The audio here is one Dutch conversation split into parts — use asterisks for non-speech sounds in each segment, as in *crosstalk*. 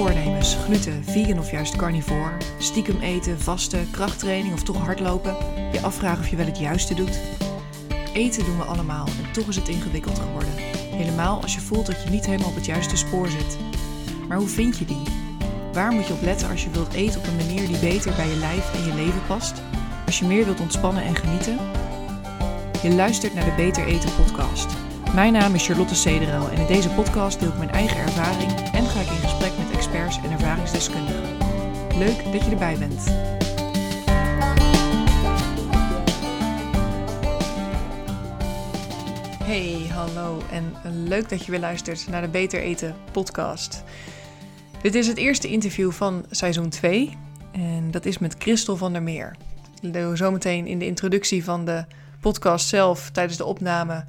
voornemens, gluten, vegan of juist carnivore, stiekem eten, vasten, krachttraining of toch hardlopen, je afvragen of je wel het juiste doet? Eten doen we allemaal en toch is het ingewikkeld geworden. Helemaal als je voelt dat je niet helemaal op het juiste spoor zit. Maar hoe vind je die? Waar moet je op letten als je wilt eten op een manier die beter bij je lijf en je leven past? Als je meer wilt ontspannen en genieten? Je luistert naar de Beter Eten podcast. Mijn naam is Charlotte Cederel en in deze podcast deel ik mijn eigen ervaring en ga ik in gesprek met en ervaringsdeskundigen. Leuk dat je erbij bent. Hey, hallo en leuk dat je weer luistert naar de Beter Eten podcast. Dit is het eerste interview van seizoen 2 en dat is met Christel van der Meer. Zometeen in de introductie van de podcast zelf, tijdens de opname,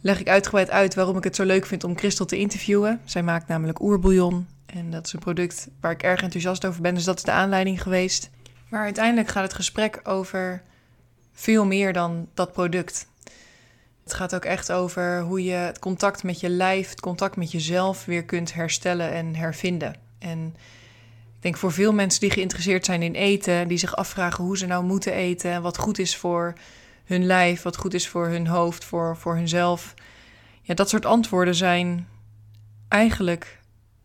leg ik uitgebreid uit waarom ik het zo leuk vind om Christel te interviewen. Zij maakt namelijk oerbouillon en dat is een product waar ik erg enthousiast over ben, dus dat is de aanleiding geweest. Maar uiteindelijk gaat het gesprek over veel meer dan dat product. Het gaat ook echt over hoe je het contact met je lijf, het contact met jezelf weer kunt herstellen en hervinden. En ik denk voor veel mensen die geïnteresseerd zijn in eten, die zich afvragen hoe ze nou moeten eten en wat goed is voor hun lijf, wat goed is voor hun hoofd, voor, voor hunzelf. Ja, dat soort antwoorden zijn eigenlijk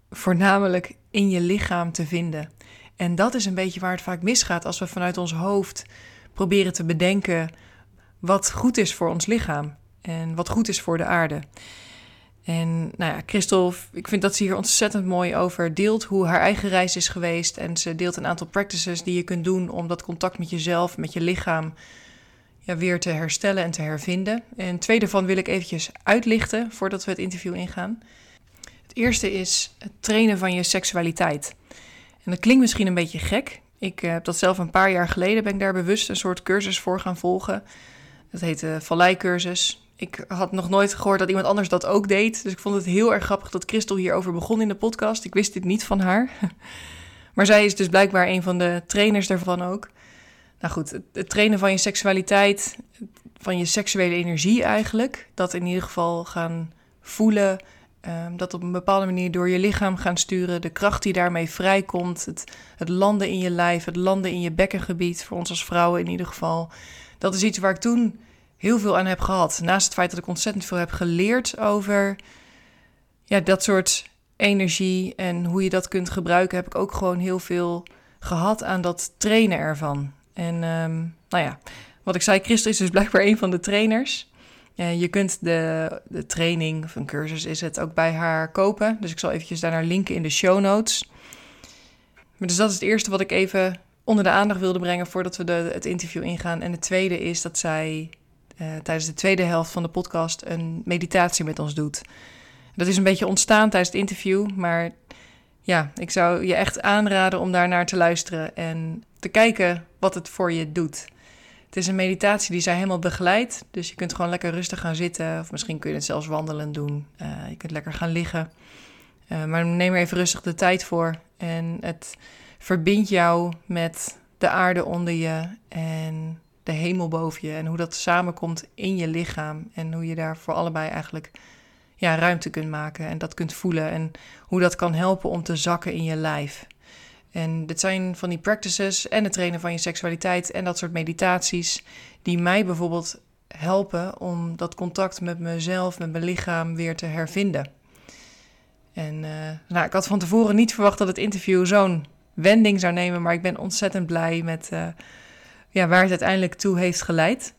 voornamelijk in je lichaam te vinden. En dat is een beetje waar het vaak misgaat als we vanuit ons hoofd proberen te bedenken wat goed is voor ons lichaam en wat goed is voor de aarde. En nou ja, Christel, ik vind dat ze hier ontzettend mooi over deelt hoe haar eigen reis is geweest. En ze deelt een aantal practices die je kunt doen om dat contact met jezelf, met je lichaam, ja, weer te herstellen en te hervinden. En twee daarvan wil ik eventjes uitlichten voordat we het interview ingaan. Eerste is het trainen van je seksualiteit. En dat klinkt misschien een beetje gek. Ik heb dat zelf een paar jaar geleden, ben ik daar bewust een soort cursus voor gaan volgen. Dat heet de Valleicursus ik had nog nooit gehoord dat iemand anders dat ook deed. Dus ik vond het heel erg grappig dat Christel hierover begon in de podcast. Ik wist dit niet van haar. *laughs* Maar zij is dus blijkbaar een van de trainers daarvan ook. Nou goed, het, trainen van je seksualiteit, van je seksuele energie eigenlijk. Dat in ieder geval gaan voelen. Um, dat op een bepaalde manier door je lichaam gaan sturen. De kracht die daarmee vrijkomt. Het, het landen in je lijf, het landen in je bekkengebied. Voor ons als vrouwen in ieder geval. Dat is iets waar ik toen heel veel aan heb gehad. Naast het feit dat ik ontzettend veel heb geleerd over ja, dat soort energie en hoe je dat kunt gebruiken, heb ik ook gewoon heel veel gehad aan dat trainen ervan. En um, nou ja, wat ik zei, Christel is dus blijkbaar een van de trainers. Je kunt de, de training, of een cursus is het, ook bij haar kopen. Dus ik zal eventjes daarnaar linken in de show notes. Maar dus dat is het eerste wat ik even onder de aandacht wilde brengen voordat we de, het interview ingaan. En het tweede is dat zij uh, tijdens de tweede helft van de podcast een meditatie met ons doet. Dat is een beetje ontstaan tijdens het interview, maar ja, ik zou je echt aanraden om daar naar te luisteren en te kijken wat het voor je doet. Het is een meditatie die zij helemaal begeleidt, dus je kunt gewoon lekker rustig gaan zitten. Of misschien kun je het zelfs wandelen doen. Uh, je kunt lekker gaan liggen, uh, maar neem er even rustig de tijd voor. En het verbindt jou met de aarde onder je en de hemel boven je. En hoe dat samenkomt in je lichaam. En hoe je daar voor allebei eigenlijk ja, ruimte kunt maken en dat kunt voelen. En hoe dat kan helpen om te zakken in je lijf. En dit zijn van die practices en het trainen van je seksualiteit en dat soort meditaties die mij bijvoorbeeld helpen om dat contact met mezelf, met mijn lichaam weer te hervinden. En uh, nou, ik had van tevoren niet verwacht dat het interview zo'n wending zou nemen, maar ik ben ontzettend blij met, uh, ja, waar het uiteindelijk toe heeft geleid.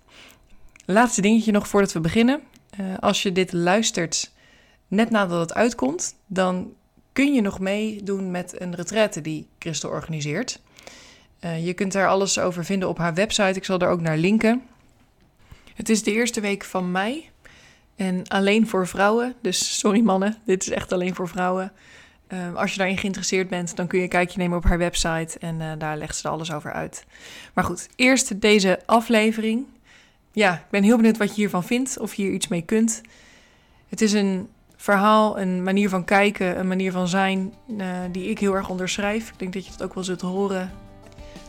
Laatste dingetje nog voordat we beginnen. Uh, als je dit luistert net nadat het uitkomt, dan kun je nog meedoen met een retraite die Christel organiseert. Uh, je kunt daar alles over vinden op haar website. Ik zal er ook naar linken. Het is de eerste week van mei en alleen voor vrouwen. Dus sorry mannen, dit is echt alleen voor vrouwen. Uh, als je daarin geïnteresseerd bent, dan kun je een kijkje nemen op haar website en uh, daar legt ze alles over uit. Maar goed, eerst deze aflevering. Ja, ik ben heel benieuwd wat je hiervan vindt, of je hier iets mee kunt. Het is een verhaal, een manier van kijken, een manier van zijn uh, die ik heel erg onderschrijf. Ik denk dat je het ook wel zult horen.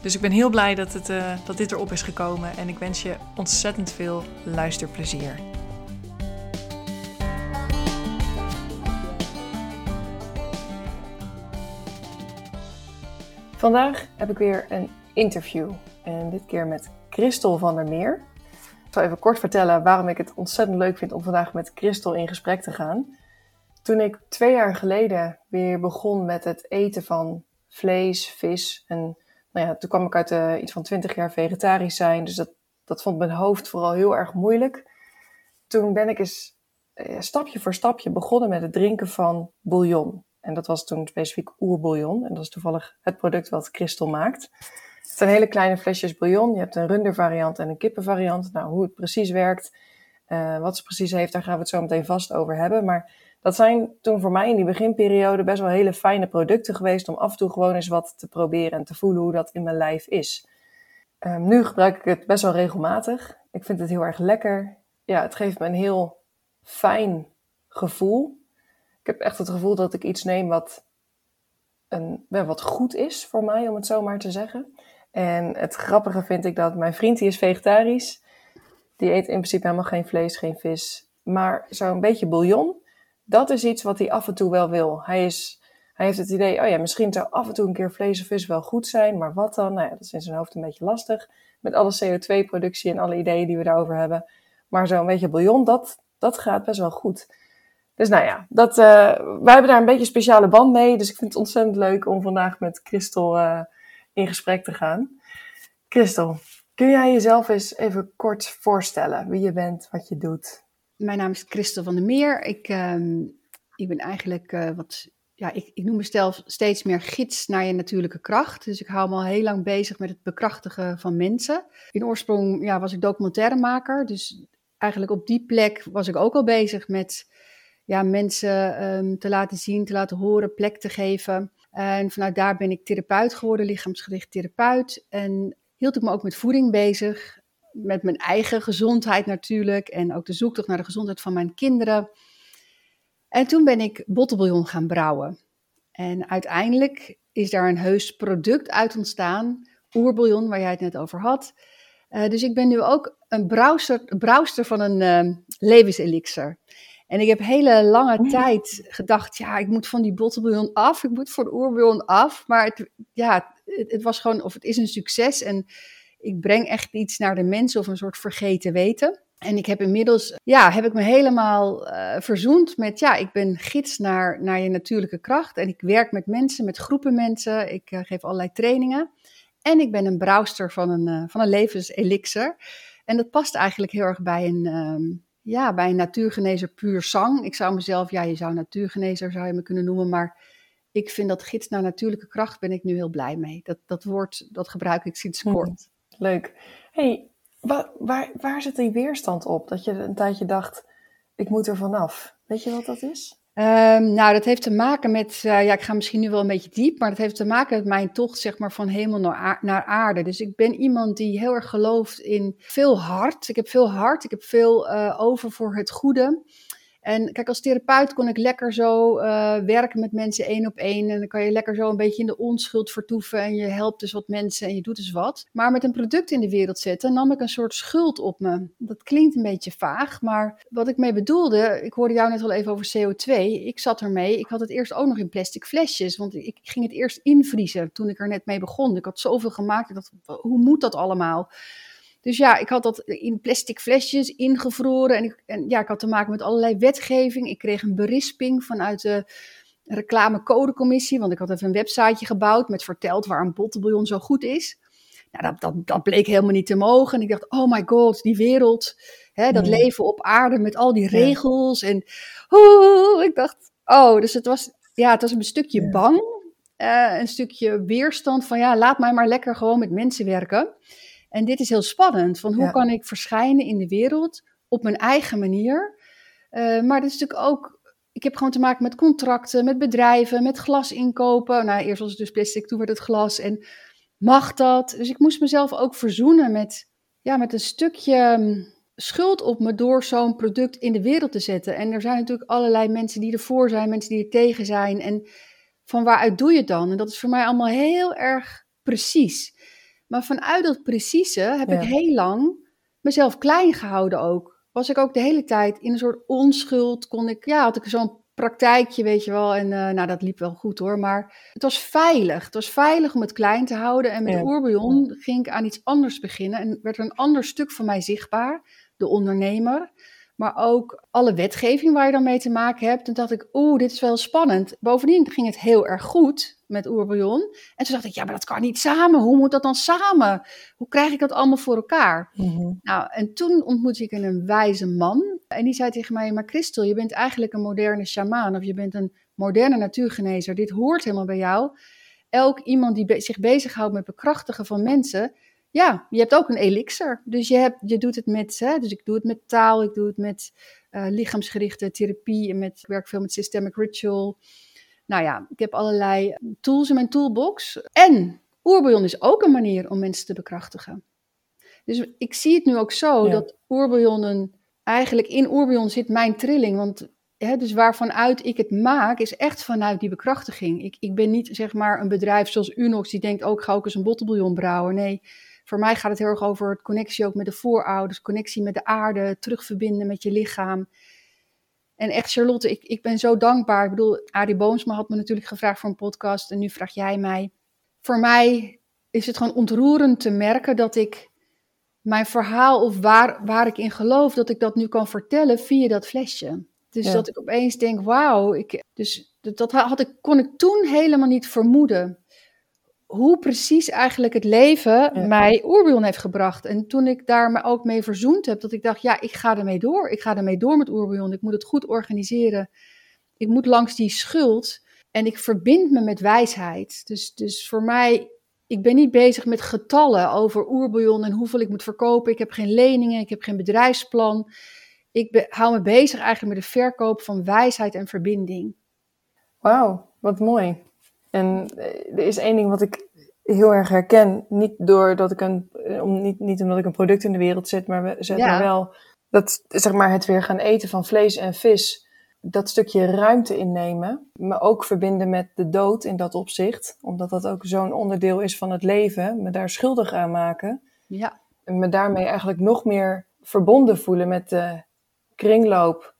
Dus ik ben heel blij dat, het, dat dit erop is gekomen en ik wens je ontzettend veel luisterplezier. Vandaag heb ik weer een interview. En dit keer met Christel van der Meer. Ik zal even kort vertellen waarom ik het ontzettend leuk vind om vandaag met Christel in gesprek te gaan. Toen ik twee jaar geleden weer begon met het eten van vlees, vis en nou ja, toen kwam ik uit uh, iets van 20 jaar vegetarisch zijn, dus dat, dat vond mijn hoofd vooral heel erg moeilijk. Toen ben ik eens uh, stapje voor stapje begonnen met het drinken van bouillon. En dat was toen specifiek oerbouillon. En dat is toevallig het product wat Christel maakt. Het zijn hele kleine flesjes bouillon. Je hebt een rundervariant en een kippenvariant. Nou, hoe het precies werkt, uh, wat ze precies heeft, daar gaan we het zo meteen vast over hebben. Maar dat zijn toen voor mij in die beginperiode best wel hele fijne producten geweest om af en toe gewoon eens wat te proberen en te voelen hoe dat in mijn lijf is. Um, nu gebruik ik het best wel regelmatig. Ik vind het heel erg lekker. Ja, het geeft me een heel fijn gevoel heb echt het gevoel dat ik iets neem wat, een, wat goed is voor mij, om het zo maar te zeggen. En het grappige vind ik dat mijn vriend, die is vegetarisch. Die eet in principe helemaal geen vlees, geen vis. Maar zo'n beetje bouillon, dat is iets wat hij af en toe wel wil. Hij, is, hij heeft het idee, oh ja, misschien zou af en toe een keer vlees of vis wel goed zijn. Maar wat dan? Nou ja, dat is in zijn hoofd een beetje lastig. Met alle CO2-productie en alle ideeën die we daarover hebben. Maar zo'n beetje bouillon, dat, dat gaat best wel goed. Dus nou ja, dat, uh, wij hebben daar een beetje een speciale band mee. Dus ik vind het ontzettend leuk om vandaag met Christel uh, in gesprek te gaan. Christel, kun jij jezelf eens even kort voorstellen wie je bent, wat je doet? Mijn naam is Christel van der Meer. Ik, uh, ik ben eigenlijk uh, wat ja, ik, ik noem mezelf steeds meer gids naar je natuurlijke kracht. Dus ik hou me al heel lang bezig met het bekrachtigen van mensen. In oorsprong ja, was ik documentairemaker. Dus eigenlijk op die plek was ik ook al bezig met ja, mensen um, te laten zien, te laten horen, plek te geven. En vanuit daar ben ik therapeut geworden, lichaamsgericht therapeut. En hield ik me ook met voeding bezig, met mijn eigen gezondheid natuurlijk. En ook de zoektocht naar de gezondheid van mijn kinderen. En toen ben ik bottelbouillon gaan brouwen. En uiteindelijk is daar een heus product uit ontstaan, oerbouillon, waar jij het net over had. Uh, dus ik ben nu ook een brouwster, brouwster van een uh, levenselixer. En ik heb hele lange tijd gedacht, ja, ik moet van die bottelbouillon af, ik moet voor de oerbouillon af. Maar het, ja, het, het, was gewoon, of het is een succes en ik breng echt iets naar de mensen of een soort vergeten weten. En ik heb inmiddels, ja, heb ik me helemaal uh, verzoend met, ja, ik ben gids naar, naar je natuurlijke kracht. En ik werk met mensen, met groepen mensen. Ik uh, geef allerlei trainingen. En ik ben een brouwster van een, uh, van een levenselixer. En dat past eigenlijk heel erg bij een, um, ja, bij een natuurgenezer puur zang. Ik zou mezelf, ja, je zou natuurgenezer zou je me kunnen noemen, maar ik vind dat gids naar natuurlijke kracht ben ik nu heel blij mee. Dat, dat woord, dat gebruik ik sinds kort. Leuk. hey, waar, waar, waar zit die weerstand op? Dat je een tijdje dacht, ik moet er vanaf. Weet je wat dat is? Um, nou, dat heeft te maken met, uh, ja, ik ga misschien nu wel een beetje diep, maar dat heeft te maken met mijn tocht, zeg maar, van hemel naar, aarde. Dus ik ben iemand die heel erg gelooft in veel hart. Ik heb veel hart, ik heb veel uh, over voor het goede. En kijk, als therapeut kon ik lekker zo uh, werken met mensen één op één. En dan kan je lekker zo een beetje in de onschuld vertoeven. En je helpt dus wat mensen en je doet dus wat. Maar met een product in de wereld zetten, nam ik een soort schuld op me. Dat klinkt een beetje vaag, maar wat ik mee bedoelde, ik hoorde jou net al even over CO2. Ik zat ermee, ik had het eerst ook nog in plastic flesjes. Want ik ging het eerst invriezen toen ik er net mee begon. Ik had zoveel gemaakt. Ik dacht, hoe moet dat allemaal? Dus ja, ik had dat in plastic flesjes ingevroren. En, ik, en ja, ik had te maken met allerlei wetgeving. Ik kreeg een berisping vanuit de reclamecodecommissie. Want ik had even een websiteje gebouwd met verteld waar een bottenbouillon zo goed is. Nou, dat, dat, dat bleek helemaal niet te mogen. En ik dacht, oh my god, die wereld. Hè, dat leven op aarde met al die regels. En oh, ik dacht, oh, dus het was, ja, het was een stukje bang. Uh, een stukje weerstand van, ja, laat mij maar lekker gewoon met mensen werken. En dit is heel spannend, van hoe kan ik verschijnen in de wereld op mijn eigen manier. Uh, maar dat is natuurlijk ook, ik heb gewoon te maken met contracten, met bedrijven, met glas inkopen. Nou, eerst was het dus plastic, toen werd het glas. En mag dat? Dus ik moest mezelf ook verzoenen met, ja, met een stukje mm, schuld op me door zo'n product in de wereld te zetten. En er zijn natuurlijk allerlei mensen die ervoor zijn, mensen die er tegen zijn. En van waaruit doe je het dan? En dat is voor mij allemaal heel erg precies. Maar vanuit dat precieze heb ik heel lang mezelf klein gehouden ook. Was ik ook de hele tijd in een soort onschuld, kon ik, ja, had ik zo'n praktijkje, weet je wel. En nou, dat liep wel goed hoor. Maar het was veilig. Het was veilig om het klein te houden. En met ja. ging ik aan iets anders beginnen. En werd er een ander stuk van mij zichtbaar. De ondernemer maar ook alle wetgeving waar je dan mee te maken hebt. En dacht ik, oeh, dit is wel spannend. Bovendien ging het heel erg goed met Oerbillon. En toen dacht ik, ja, maar dat kan niet samen. Hoe moet dat dan samen? Hoe krijg ik dat allemaal voor elkaar? Mhm. Nou, en toen ontmoette ik een wijze man. En die zei tegen mij, maar Christel, je bent eigenlijk een moderne shamaan. Of je bent een moderne natuurgenezer. Dit hoort helemaal bij jou. Elk iemand die zich bezighoudt met bekrachtigen van mensen ja, je hebt ook een elixir. Dus je, hebt, je doet het met, hè, dus ik doe het met taal, ik doe het met uh, lichaamsgerichte therapie en met, ik werk veel met systemic ritual. Nou ja, ik heb allerlei tools in mijn toolbox. En oerbouillon is ook een manier om mensen te bekrachtigen. Dus ik zie het nu ook zo dat oerbouillon een, eigenlijk in oerbouillon zit mijn trilling. Want hè, dus waarvan uit ik het maak, is echt vanuit die bekrachtiging. Ik, ik ben niet zeg maar een bedrijf zoals Unox die denkt, ook oh, ga ook eens een bottelbouillon brouwen. Nee, voor mij gaat het heel erg over het connectie ook met de voorouders, connectie met de aarde, terugverbinden met je lichaam. En echt, Charlotte, ik, ik ben zo dankbaar. Ik bedoel, Arie Boomsma had me natuurlijk gevraagd voor een podcast en nu vraag jij mij. Voor mij is het gewoon ontroerend te merken dat ik mijn verhaal of waar, waar ik in geloof, dat ik dat nu kan vertellen via dat flesje. Dus dat ik opeens denk, wauw, ik, dus dat had ik, kon ik toen helemaal niet vermoeden hoe precies eigenlijk het leven mij oerbion heeft gebracht. En toen ik daar me ook mee verzoend heb, dat ik dacht, ja, ik ga ermee door. Ik ga ermee door met oerbion. Ik moet het goed organiseren. Ik moet langs die schuld. En ik verbind me met wijsheid. Dus, dus voor mij, ik ben niet bezig met getallen over oerbion en hoeveel ik moet verkopen. Ik heb geen leningen, ik heb geen bedrijfsplan. Ik hou me bezig eigenlijk met de verkoop van wijsheid en verbinding. Wauw, wat mooi. En eh, er is één ding wat ik heel erg herken. Niet, doordat ik een, eh, om, niet, niet omdat ik een product in de wereld zet, maar we zetten ja. wel dat zeg maar, het weer gaan eten van vlees en vis. Dat stukje ruimte innemen. Me ook verbinden met de dood in dat opzicht. Omdat dat ook zo'n onderdeel is van het leven. Me daar schuldig aan maken. Ja. En me daarmee eigenlijk nog meer verbonden voelen met de kringloop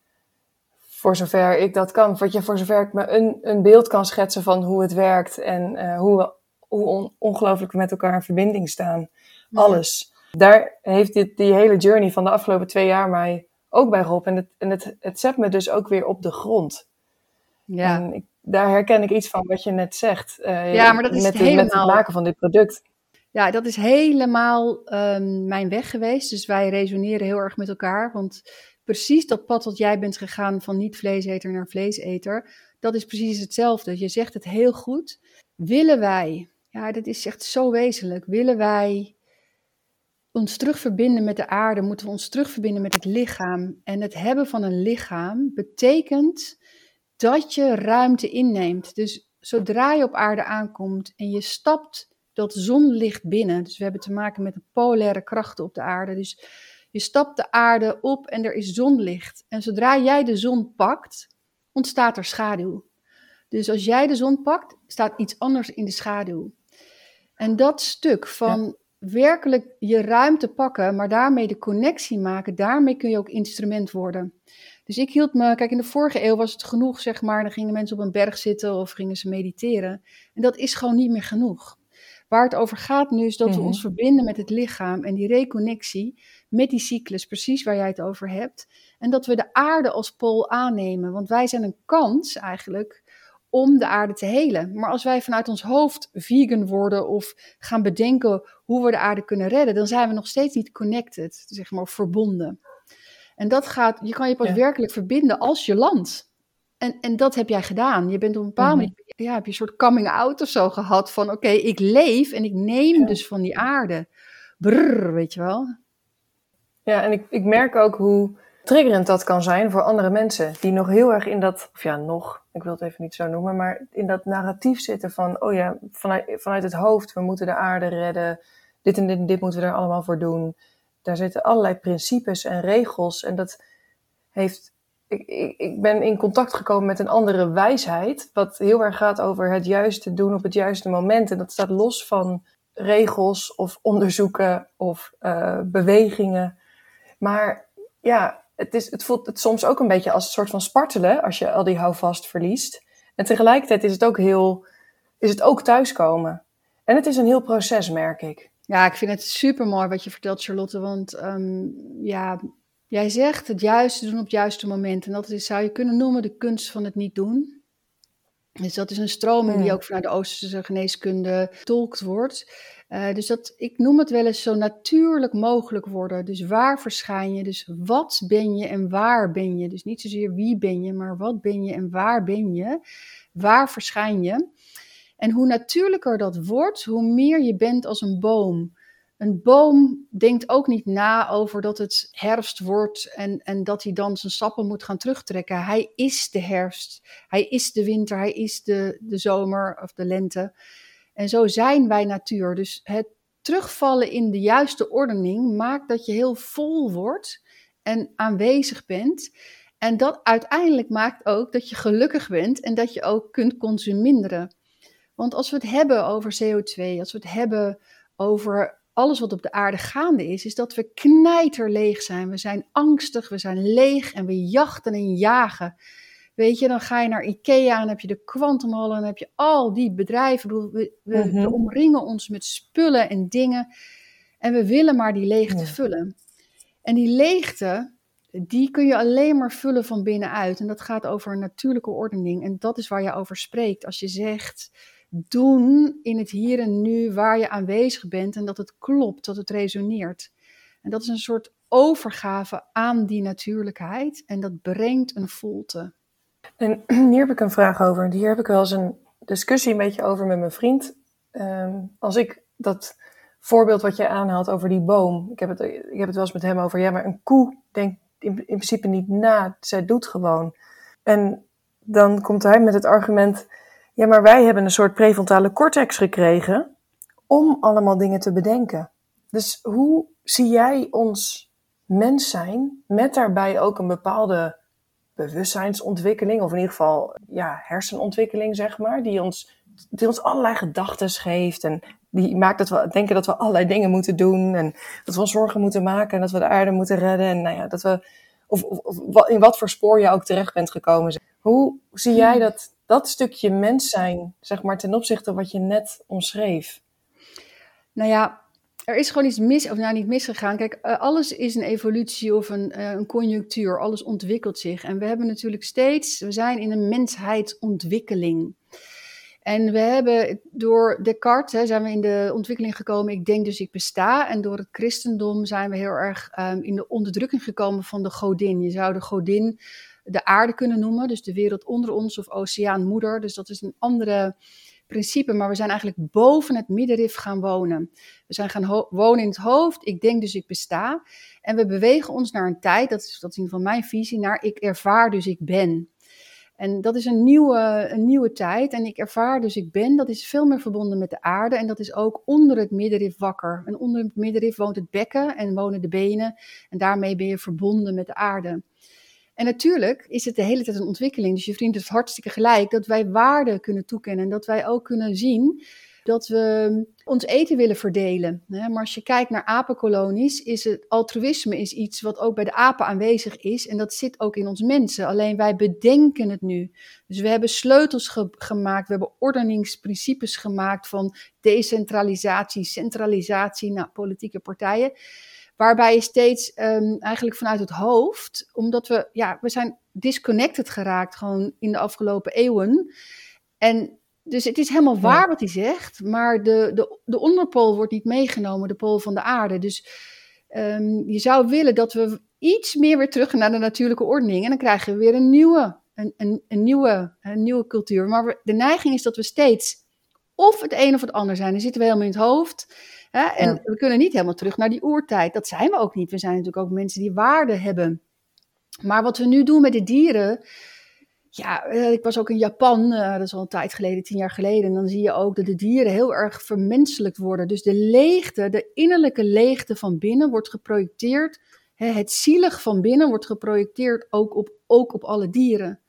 voor zover ik dat kan. Voor, je, voor zover ik me een, een beeld kan schetsen van hoe het werkt en uh, hoe, we, hoe ongelooflijk we met elkaar in verbinding staan. Alles. Daar heeft dit, die hele journey van de afgelopen twee jaar mij ook bij geholpen. En het, en het, het zet me dus ook weer op de grond. Ja. En ik, daar herken ik iets van wat je net zegt. Uh, ja, maar dat is met, helemaal... met het maken van dit product. Ja, dat is helemaal um, mijn weg geweest. Dus wij resoneren heel erg met elkaar. Want precies dat pad dat jij bent gegaan van niet-vleeseter naar vleeseter, dat is precies hetzelfde. Je zegt het heel goed. Willen wij, ja, dat is echt zo wezenlijk, willen wij ons terugverbinden met de aarde, moeten we ons terugverbinden met het lichaam. En het hebben van een lichaam betekent dat je ruimte inneemt. Dus zodra je op aarde aankomt en je stapt dat zonlicht binnen, dus we hebben te maken met de polaire krachten op de aarde. Dus je stapt de aarde op en er is zonlicht. En zodra jij de zon pakt, ontstaat er schaduw. Dus als jij de zon pakt, staat iets anders in de schaduw. En dat stuk van werkelijk je ruimte pakken, maar daarmee de connectie maken, daarmee kun je ook instrument worden. Dus ik hield me, kijk, in de vorige eeuw was het genoeg, zeg maar, dan gingen mensen op een berg zitten of gingen ze mediteren. En dat is gewoon niet meer genoeg. Waar het over gaat nu is dat we mhm. ons verbinden met het lichaam en die reconnectie met die cyclus, precies waar jij het over hebt. En dat we de aarde als pool aannemen, want wij zijn een kans eigenlijk om de aarde te helen. Maar als wij vanuit ons hoofd vegan worden of gaan bedenken hoe we de aarde kunnen redden, dan zijn we nog steeds niet connected, zeg maar verbonden. En dat gaat, je kan je pas werkelijk verbinden als je landt. En, en dat heb jij gedaan. Je bent op een bepaalde mhm. manier, ja, heb je een soort coming out of zo gehad van, oké, ik leef en ik neem dus van die aarde. Brrr, weet je wel. Ja, en ik, ik merk ook hoe triggerend dat kan zijn voor andere mensen. Die nog heel erg in dat, of ja, nog, ik wil het even niet zo noemen, maar in dat narratief zitten van, oh ja, vanuit, vanuit het hoofd, we moeten de aarde redden. Dit en dit en dit moeten we er allemaal voor doen. Daar zitten allerlei principes en regels. En dat heeft. Ik, ik, ik ben in contact gekomen met een andere wijsheid. Wat heel erg gaat over het juiste doen op het juiste moment. En dat staat los van regels of onderzoeken of uh, bewegingen. Maar ja, het, is, het voelt het soms ook een beetje als een soort van spartelen als je al die houvast verliest. En tegelijkertijd is het ook heel, is het ook thuiskomen. En het is een heel proces, merk ik. Ja, ik vind het super mooi wat je vertelt, Charlotte. Want ehm, ja, jij zegt het juiste doen op het juiste moment. En dat is, zou je kunnen noemen de kunst van het niet doen. Dus dat is een stroming die hmm. ook vanuit de Oosterse geneeskunde tolkt wordt. Uh, dus dat, ik noem het wel eens zo natuurlijk mogelijk worden. Dus waar verschijn je? Dus wat ben je en waar ben je? Dus niet zozeer wie ben je, maar wat ben je en waar ben je? Waar verschijn je? En hoe natuurlijker dat wordt, hoe meer je bent als een boom. Een boom denkt ook niet na over dat het herfst wordt en, en dat hij dan zijn sappen moet gaan terugtrekken. Hij is de herfst, hij is de winter, hij is de, de zomer of de lente. En zo zijn wij natuur. Dus het terugvallen in de juiste ordening maakt dat je heel vol wordt en aanwezig bent. En dat uiteindelijk maakt ook dat je gelukkig bent en dat je ook kunt consumeren. Want als we het hebben over CO2, als we het hebben over alles wat op de aarde gaande is, is dat we knijter leeg zijn. We zijn angstig, we zijn leeg en we jachten en jagen. Weet je, dan ga je naar Ikea en dan heb je de kwantumhallen en dan heb je al die bedrijven. We, we, mhm. omringen ons met spullen en dingen en we willen maar die leegte vullen. En die leegte, die kun je alleen maar vullen van binnenuit. En dat gaat over een natuurlijke ordening. En dat is waar je over spreekt. Als je zegt, doen in het hier en nu waar je aanwezig bent en dat het klopt, dat het resoneert. En dat is een soort overgave aan die natuurlijkheid en dat brengt een volte. En *clears throat* hier heb ik een vraag over. Hier heb ik wel eens een discussie een beetje over met mijn vriend. Ehm, als ik dat voorbeeld wat je aanhaalt over die boom, ik heb, het, ik heb het wel eens met hem over, ja, maar een koe denkt in, in principe niet na, zij doet gewoon. En dan komt hij met het argument, ja, maar wij hebben een soort prefrontale cortex gekregen om allemaal dingen te bedenken. Dus hoe zie jij ons mens zijn met daarbij ook een bepaalde bewustzijnsontwikkeling, of in ieder geval ja, hersenontwikkeling, zeg maar, die ons, die ons allerlei gedachten geeft en die maakt dat we denken dat we allerlei dingen moeten doen en dat we ons zorgen moeten maken en dat we de aarde moeten redden en nou ja, dat we, of, of, of in wat voor spoor je ook terecht bent gekomen. Hoe zie jij hmm. dat, dat stukje mens zijn, zeg maar, ten opzichte van wat je net omschreef? Nou ja, er is gewoon iets mis, of nou niet misgegaan. Kijk, eh, alles is een evolutie of een, uh, een conjunctuur. Alles ontwikkelt zich. En we hebben natuurlijk steeds, we zijn in een mensheidsontwikkeling. En we hebben door Descartes zijn we in de ontwikkeling gekomen, ik denk dus ik besta. En door het christendom zijn we heel erg um, in de onderdrukking gekomen van de godin. Je zou de godin de aarde kunnen noemen, dus de wereld onder ons of oceaanmoeder. Dus dat is een andere principe, maar we zijn eigenlijk boven het middenrif gaan wonen. We zijn gaan wonen in het hoofd, ik denk dus ik besta. En we bewegen ons naar een tijd, dat is, dat is in ieder mijn visie, naar ik ervaar dus ik ben. En dat is een nieuwe, een nieuwe tijd. En ik ervaar dus ik ben, dat is veel meer verbonden met de aarde. En dat is ook onder het middenrif wakker. En onder het middenrif woont het bekken en wonen de benen. En daarmee ben je verbonden met de aarde. En natuurlijk is het de hele tijd een ontwikkeling. Dus je vriend heeft hartstikke gelijk dat wij waarde kunnen toekennen. En dat wij ook kunnen zien dat we ons eten willen verdelen. Maar als je kijkt naar apenkolonies, is het altruïsme is iets wat ook bij de apen aanwezig is. En dat zit ook in ons mensen. Alleen wij bedenken het nu. Dus we hebben sleutels gemaakt, we hebben ordeningsprincipes gemaakt van decentralisatie, centralisatie, nou, politieke partijen. Waarbij je steeds um, eigenlijk vanuit het hoofd, omdat we, ja, we zijn disconnected geraakt gewoon in de afgelopen eeuwen. En dus het is helemaal waar wat hij zegt, maar de, de, de onderpool wordt niet meegenomen, de pool van de aarde. Dus um, je zou willen dat we iets meer weer terug naar de natuurlijke ordening. En dan krijgen we weer een nieuwe, een, een, een nieuwe, een nieuwe cultuur. Maar de neiging is dat we steeds of het een of het ander zijn. Dan zitten we helemaal in het hoofd. Hè? En we kunnen niet helemaal terug naar die oertijd. Dat zijn we ook niet. We zijn natuurlijk ook mensen die waarde hebben. Maar wat we nu doen met de dieren. Ja, eh, ik was ook in Japan, uh, dat is al een tijd geleden, tien jaar geleden. En dan zie je ook dat de dieren heel erg vermenselijkt worden. Dus de leegte, de innerlijke leegte van binnen wordt geprojecteerd. Hè, het zielig van binnen wordt geprojecteerd ook op, ook op alle dieren.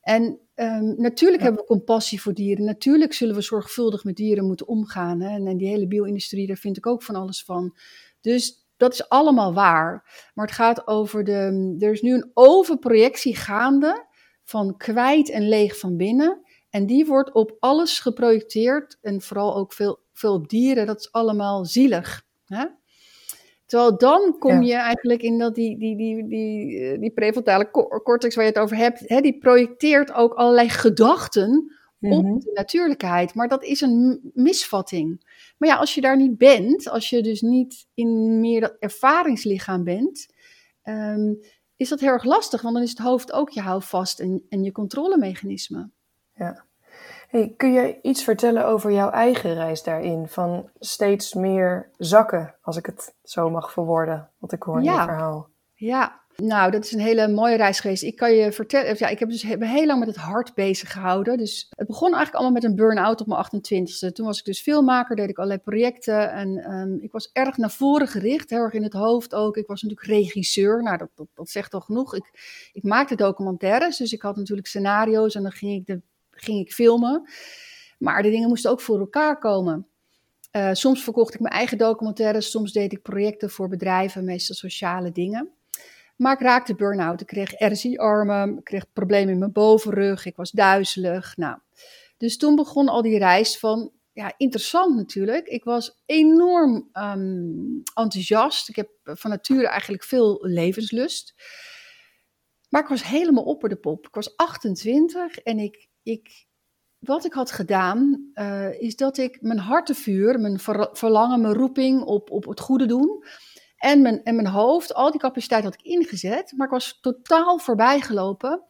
En Um, natuurlijk hebben we compassie voor dieren. Natuurlijk zullen we zorgvuldig met dieren moeten omgaan. Hè? En, die hele bio-industrie, daar vind ik ook van alles van. Dus dat is allemaal waar. Maar het gaat over de. Er is nu een overprojectie gaande van kwijt en leeg van binnen. En die wordt op alles geprojecteerd. En vooral ook veel, veel op dieren. Dat is allemaal zielig. Hè? Terwijl dan kom je eigenlijk in dat die, die, die, die, eh, die prefrontale cortex waar je het over hebt, hè, die projecteert ook allerlei gedachten op mhm. de natuurlijkheid. Maar dat is een misvatting. Maar ja, als je daar niet bent, als je dus niet in meer dat ervaringslichaam bent, ehm, is dat heel erg lastig, want dan is het hoofd ook je houvast en, en je controlemechanisme. Ja. Hey, kun je iets vertellen over jouw eigen reis daarin? Van steeds meer zakken, als ik het zo mag verwoorden, wat ik hoor in je verhaal. Ja, nou, dat is een hele mooie reis geweest. Ik kan je vertellen, ja, ik heb dus heel lang met het hart bezig gehouden. Dus het begon eigenlijk allemaal met een burn-out op mijn 28e. Toen was ik dus filmmaker, deed ik allerlei projecten. En ehm, ik was erg naar voren gericht, heel erg in het hoofd ook. Ik was natuurlijk regisseur, nou dat, dat, dat zegt al genoeg. Ik, ik maakte documentaires, dus ik had natuurlijk scenario's en dan ging ik, de, ging ik filmen. Maar de dingen moesten ook voor elkaar komen. Uh, soms verkocht ik mijn eigen documentaires, soms deed ik projecten voor bedrijven, meestal sociale dingen. Maar ik raakte burn-out. Ik kreeg RSI-armen, ik kreeg problemen in mijn bovenrug, ik was duizelig. Nou, dus toen begon al die reis van, ja, interessant natuurlijk. Ik was enorm ehm, enthousiast. Ik heb van nature eigenlijk veel levenslust. Maar ik was helemaal opper de pop. Ik was 28 en ik, ik, wat ik had gedaan, uh, is dat ik mijn hartevuur, mijn verlangen, mijn roeping op, op het goede doen, en mijn, en mijn hoofd, al die capaciteit had ik ingezet, maar ik was totaal voorbijgelopen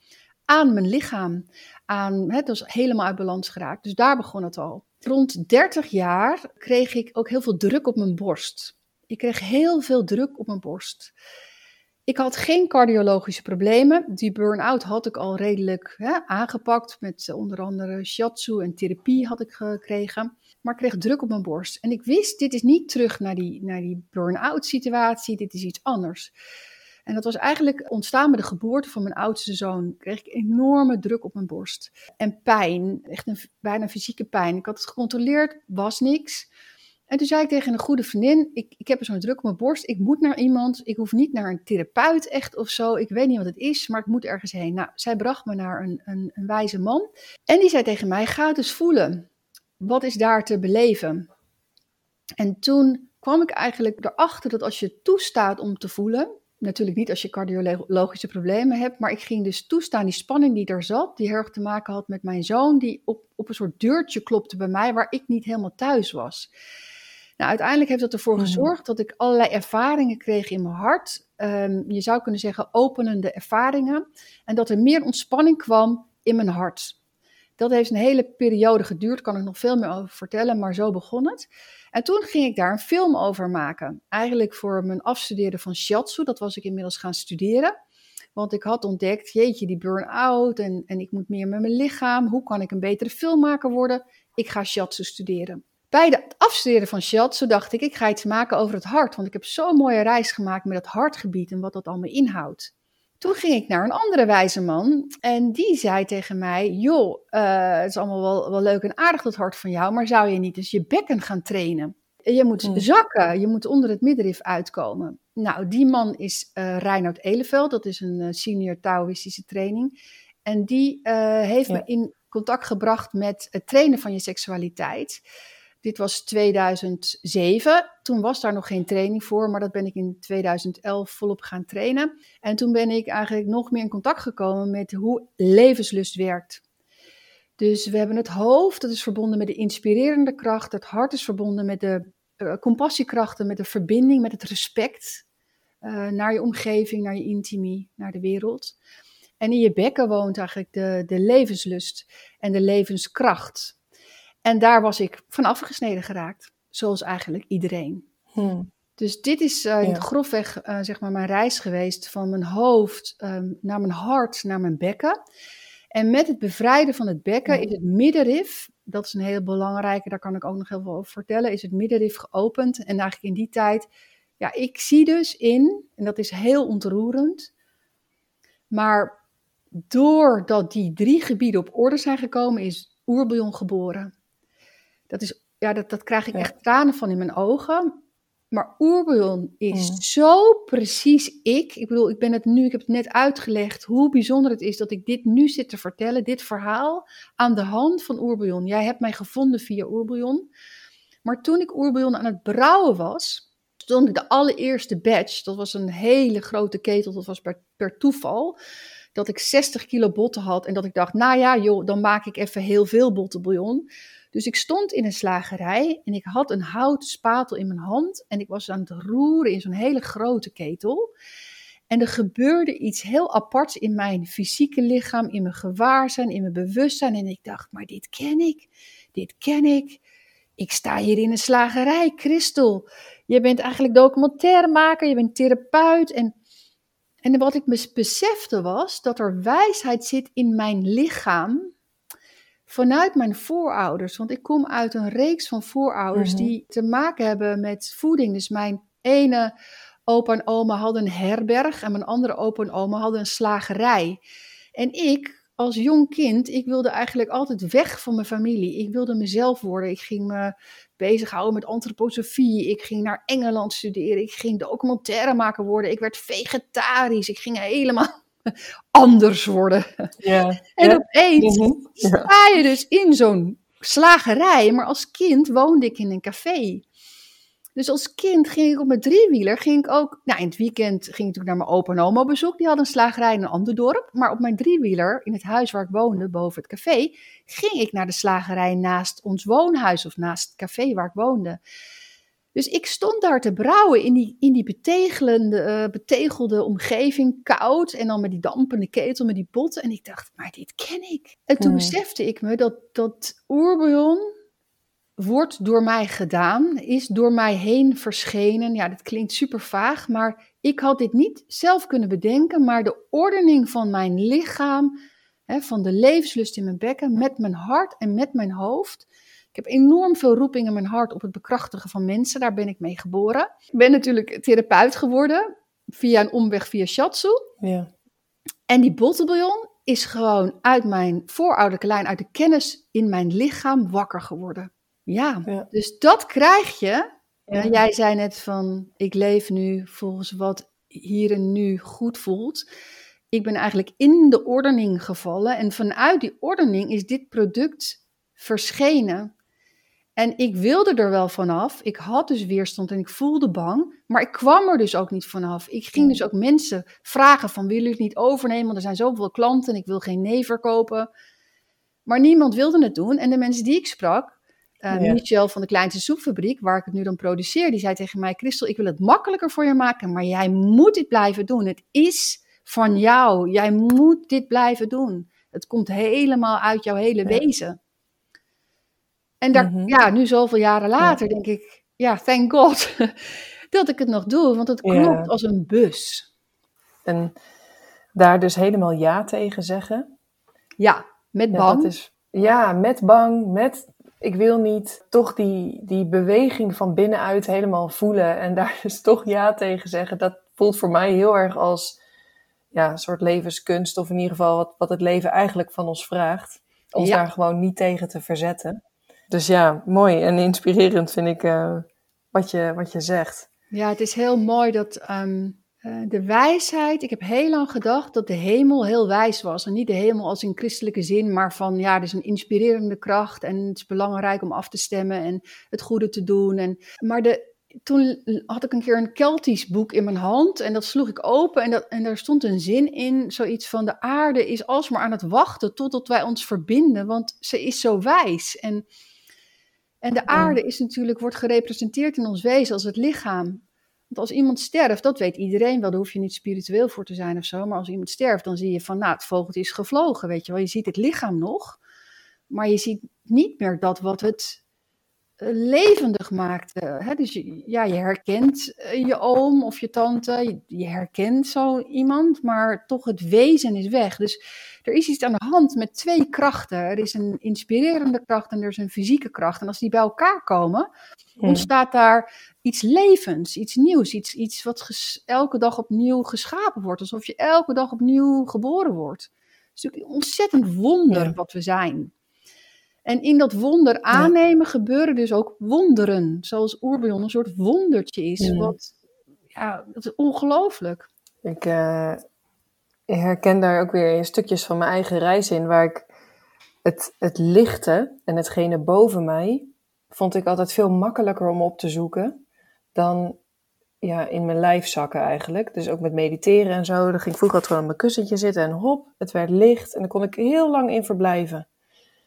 aan mijn lichaam. Aan, het was helemaal uit balans geraakt. Dus daar begon het al. Rond 30 jaar kreeg ik ook heel veel druk op mijn borst. Ik kreeg heel veel druk op mijn borst. Ik had geen cardiologische problemen. Die burn-out had ik al redelijk hè, aangepakt. Met onder andere shiatsu en therapie had ik gekregen maar ik kreeg druk op mijn borst. En ik wist, dit is niet terug naar die, naar die burn-out situatie, dit is iets anders. En dat was eigenlijk ontstaan met de geboorte van mijn oudste zoon. Kreeg ik enorme druk op mijn borst. En pijn, echt een bijna fysieke pijn. Ik had het gecontroleerd, was niks. En toen zei ik tegen een goede vriendin: Ik, ik heb zo'n druk op mijn borst. Ik moet naar iemand. Ik hoef niet naar een therapeut echt of zo. Ik weet niet wat het is, maar ik moet ergens heen. Nou, zij bracht me naar een, een, een wijze man. En die zei tegen mij: Ga het eens voelen wat is daar te beleven? En toen kwam ik eigenlijk erachter dat als je toestaat om te voelen, natuurlijk niet als je cardiologische problemen hebt, maar ik ging dus toestaan, die spanning die er zat, die heel erg te maken had met mijn zoon, die op, op een soort deurtje klopte bij mij waar ik niet helemaal thuis was. Nou, uiteindelijk heeft dat ervoor mhm. gezorgd dat ik allerlei ervaringen kreeg in mijn hart. Ehm, je zou kunnen zeggen openende ervaringen. En dat er meer ontspanning kwam in mijn hart. Dat heeft een hele periode geduurd, kan ik nog veel meer over vertellen, maar zo begon het. En toen ging ik daar een film over maken. Eigenlijk voor mijn afstuderen van shiatsu, dat was ik inmiddels gaan studeren. Want ik had ontdekt, jeetje, die burn-out en, en ik moet meer met mijn lichaam. Hoe kan ik een betere filmmaker worden? Ik ga shiatsu studeren. Bij het afstuderen van shiatsu dacht ik, ik ga iets maken over het hart. Want ik heb zo'n mooie reis gemaakt met het hartgebied en wat dat allemaal inhoudt. Toen ging ik naar een andere wijze man en die zei tegen mij: Joh, uh, het is allemaal wel, wel leuk en aardig dat hart van jou, maar zou je niet eens je bekken gaan trainen? Je moet hmm. zakken, je moet onder het middenrif uitkomen. Nou, die man is uh, Reinhard Eleveld, dat is een uh, senior Taoïstische training. En die heeft me in contact gebracht met het trainen van je seksualiteit. Dit was 2007. Toen was daar nog geen training voor, maar dat ben ik in 2011 volop gaan trainen. En toen ben ik eigenlijk nog meer in contact gekomen met hoe levenslust werkt. Dus we hebben het hoofd, dat is verbonden met de inspirerende kracht. Het hart is verbonden met de uh, compassiekrachten, met de verbinding, met het respect uh, naar je omgeving, naar je intimie, naar de wereld. En in je bekken woont eigenlijk de, de levenslust en de levenskracht. En daar was ik van afgesneden geraakt, zoals eigenlijk iedereen. Hmm. Dus dit is uh, ja. grofweg uh, zeg maar mijn reis geweest van mijn hoofd um, naar mijn hart, naar mijn bekken. En met het bevrijden van het bekken is het middenrif, dat is een heel belangrijke, daar kan ik ook nog heel veel over vertellen, is het middenrif geopend. En eigenlijk in die tijd, ja, ik zie dus in, en dat is heel ontroerend, maar doordat die drie gebieden op orde zijn gekomen, is oerbillon geboren dat, is, ja, dat, dat krijg ik echt tranen van in mijn ogen. Maar oerbouillon is zo precies ik. Ik bedoel, ik ben het nu, ik heb het net uitgelegd hoe bijzonder het is dat ik dit nu zit te vertellen, dit verhaal, aan de hand van oerbouillon. Jij hebt mij gevonden via oerbouillon. Maar toen ik oerbouillon aan het brouwen was, stond ik de allereerste batch, dat was een hele grote ketel, dat was per, per toeval, dat ik 60 kilo botten had en dat ik dacht, nou ja, joh, dan maak ik even heel veel bottenbouillon. Dus ik stond in een slagerij en ik had een houten spatel in mijn hand en ik was aan het roeren in zo'n hele grote ketel. En er gebeurde iets heel aparts in mijn fysieke lichaam, in mijn gewaarzijn, in mijn bewustzijn. En ik dacht, maar dit ken ik, dit ken ik. Ik sta hier in een slagerij, Christel. Je bent eigenlijk documentairemaker, je bent therapeut. En, en wat ik me besefte was dat er wijsheid zit in mijn lichaam vanuit mijn voorouders. Want ik kom uit een reeks van voorouders Mhm. die te maken hebben met voeding. Dus mijn ene opa en oma hadden een herberg en mijn andere opa en oma hadden een slagerij. En ik, als jong kind, ik wilde eigenlijk altijd weg van mijn familie. Ik wilde mezelf worden. Ik ging me bezighouden met antroposofie. Ik ging naar Engeland studeren. Ik ging documentairemaker worden. Ik werd vegetarisch. Ik ging helemaal *laughs* anders worden. *laughs* En ja. opeens Mhm. Ja. sta je dus in zo'n slagerij. Maar als kind woonde ik in een café. Dus als kind ging ik op mijn driewieler, ging ik ook, nou in het weekend ging ik natuurlijk naar mijn opa en oma bezoek. Die hadden een slagerij in een ander dorp. Maar op mijn driewieler, in het huis waar ik woonde, boven het café, ging ik naar de slagerij naast ons woonhuis of naast het café waar ik woonde. Dus ik stond daar te brouwen in die, in die betegelende, eh, betegelde omgeving, koud. En dan met die dampende ketel, met die botten. En ik dacht, maar dit ken ik. En toen Mm. besefte ik me dat, dat oerbouillon wordt door mij gedaan, is door mij heen verschenen. Ja, dat klinkt super vaag, maar ik had dit niet zelf kunnen bedenken. Maar de ordening van mijn lichaam, hè, van de levenslust in mijn bekken, met mijn hart en met mijn hoofd. Ik heb enorm veel roeping in mijn hart op het bekrachtigen van mensen. Daar ben ik mee geboren. Ik ben natuurlijk therapeut geworden via een omweg via Shatsu. Ja. En die bottelbouillon is gewoon uit mijn voorouderlijke lijn, uit de kennis in mijn lichaam wakker geworden. Ja, Ja. dus dat krijg je. Ja. Jij zei net van, ik leef nu volgens wat hier en nu goed voelt. Ik ben eigenlijk in de ordening gevallen en vanuit die ordening is dit product verschenen. En ik wilde er wel vanaf. Ik had dus weerstand en ik voelde bang. Maar ik kwam er dus ook niet vanaf. Ik ging dus ook mensen vragen van, willen jullie het niet overnemen? Want er zijn zoveel klanten en ik wil geen nee verkopen. Maar niemand wilde het doen. En de mensen die ik sprak, uh, Ja. Michel van de Kleinste Soepfabriek, waar ik het nu dan produceer, die zei tegen mij, Christel, ik wil het makkelijker voor je maken, maar jij moet dit blijven doen. Het is van jou. Jij moet dit blijven doen. Het komt helemaal uit jouw hele Ja. wezen. En daar, Mhm. ja, nu zoveel jaren later denk ik, ja, thank God *laughs* dat ik het nog doe, want het Ja. klopt als een bus. En daar dus helemaal ja tegen zeggen. Ja, met bang. is, ja, met bang, met ik wil niet toch die, die beweging van binnenuit helemaal voelen en daar *laughs* dus toch ja tegen zeggen. Dat voelt voor mij heel erg als ja, een soort levenskunst of in ieder geval wat, wat het leven eigenlijk van ons vraagt. Ons Ja. daar gewoon niet tegen te verzetten. Dus ja, mooi en inspirerend vind ik eh, wat, je, wat je zegt. Ja, het is heel mooi dat ehm, eh, de wijsheid. Ik heb heel lang gedacht dat de hemel heel wijs was. En niet de hemel als in christelijke zin, maar van ja, er is een inspirerende kracht. En het is belangrijk om af te stemmen en het goede te doen. En, maar de, toen had ik een keer een Keltisch boek in mijn hand. En dat sloeg ik open. En, dat, en daar stond een zin in: zoiets van de aarde is alsmaar aan het wachten totdat wij ons verbinden. Want ze is zo wijs. En. En de aarde is natuurlijk, wordt gerepresenteerd in ons wezen als het lichaam. Want als iemand sterft, dat weet iedereen wel, daar hoef je niet spiritueel voor te zijn of zo. Maar als iemand sterft, dan zie je van, nou, het vogeltje is gevlogen, weet je wel. Je ziet het lichaam nog, maar je ziet niet meer dat wat het eh, levendig maakt. eh, hè? Dus je, ja, je herkent eh, je oom of je tante, je, je herkent zo iemand, maar toch het wezen is weg. Dus er is iets aan de hand met twee krachten. Er is een inspirerende kracht en er is een fysieke kracht. En als die bij elkaar komen, ontstaat daar iets levens, iets nieuws, iets, iets wat elke dag opnieuw geschapen wordt. Alsof je elke dag opnieuw geboren wordt. Het is natuurlijk een ontzettend wonder Ja. wat we zijn. En in dat wonder aannemen gebeuren dus ook wonderen. Zoals Oerbion een soort wondertje is. Wat, ja, dat is ongelooflijk. Ik uh, herken daar ook weer stukjes van mijn eigen reis in. Waar ik het, het lichte en hetgene boven mij... vond ik altijd veel makkelijker om op te zoeken... dan ja, in mijn lijf zakken eigenlijk. Dus ook met mediteren en zo. Dan ging ik vroeger altijd gewoon op mijn kussentje zitten en hop, het werd licht. En daar kon ik heel lang in verblijven.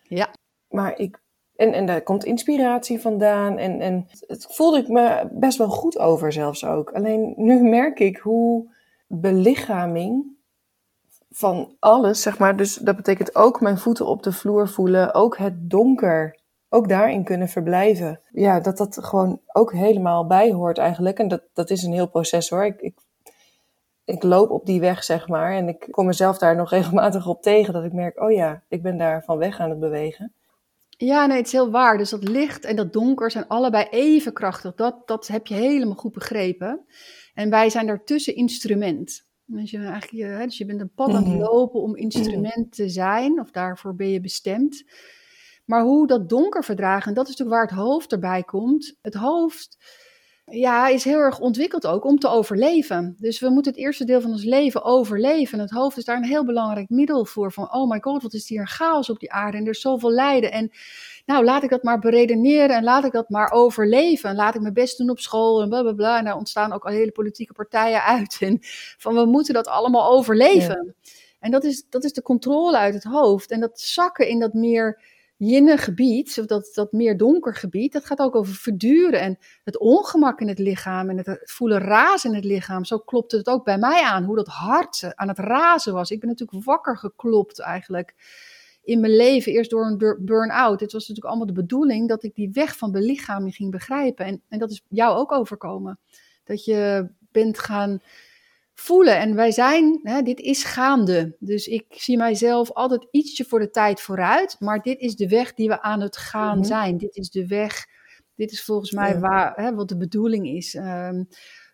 Ja. Maar ik, en, en daar komt inspiratie vandaan. En, en het voelde ik me best wel goed over zelfs ook. Alleen nu merk ik hoe belichaming van alles, zeg maar. Dus dat betekent ook mijn voeten op de vloer voelen. Ook het donker ook daarin kunnen verblijven. Ja, dat dat gewoon ook helemaal bij hoort eigenlijk. En dat, dat is een heel proces hoor. Ik, ik, ik loop op die weg, zeg maar. En ik kom mezelf daar nog *laughs* regelmatig op tegen. Dat ik merk, oh ja, ik ben daar van weg aan het bewegen. Ja, nee, het is heel waar. Dus dat licht en dat donker zijn allebei even krachtig. Dat, dat heb je helemaal goed begrepen. En wij zijn daartussen instrument. Dus je, eigenlijk, dus je bent een pad aan het mhm. lopen om instrument te zijn, of daarvoor ben je bestemd. Maar hoe dat donker verdragen, en dat is natuurlijk waar het hoofd erbij komt. Het hoofd ja, is heel erg ontwikkeld ook om te overleven. Dus we moeten het eerste deel van ons leven overleven. En het hoofd is daar een heel belangrijk middel voor. Van, oh my god, wat is hier een chaos op die aarde en er is zoveel lijden. En nou, laat ik dat maar beredeneren en laat ik dat maar overleven. En laat ik mijn best doen op school en bla bla En daar ontstaan ook al hele politieke partijen uit. En van, we moeten dat allemaal overleven. En dat is, dat is de controle uit het hoofd. En dat zakken in dat meer jinne gebied, of dat, dat meer donker gebied, dat gaat ook over verduren en het ongemak in het lichaam en het voelen razen in het lichaam. Zo klopte het ook bij mij aan, hoe dat hart aan het razen was. Ik ben natuurlijk wakker geklopt eigenlijk in mijn leven, eerst door een burn-out. Het was natuurlijk allemaal de bedoeling dat ik die weg van belichaming ging begrijpen. En, en dat is jou ook overkomen. Dat je bent gaan voelen. En wij zijn, hè, dit is gaande. Dus ik zie mijzelf altijd ietsje voor de tijd vooruit. Maar dit is de weg die we aan het gaan mhm. zijn. Dit is de weg, dit is volgens mij waar, hè, wat de bedoeling is. Um,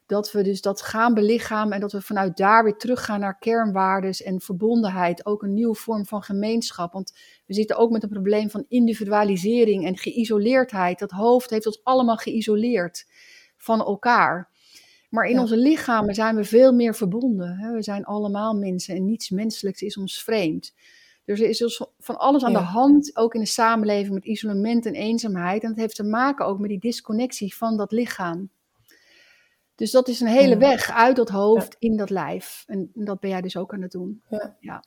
dat we dus dat gaan belichamen en dat we vanuit daar weer teruggaan naar kernwaardes en verbondenheid. Ook een nieuwe vorm van gemeenschap. Want we zitten ook met een probleem van individualisering en geïsoleerdheid. Dat hoofd heeft ons allemaal geïsoleerd van elkaar. Maar in onze lichamen zijn we veel meer verbonden. Hè? We zijn allemaal mensen en niets menselijks is ons vreemd. Dus er is dus van alles aan de hand, ook in de samenleving met isolement en eenzaamheid. En dat heeft te maken ook met die disconnectie van dat lichaam. Dus dat is een hele weg uit dat hoofd in dat lijf. En dat ben jij dus ook aan het doen. Ja. ja.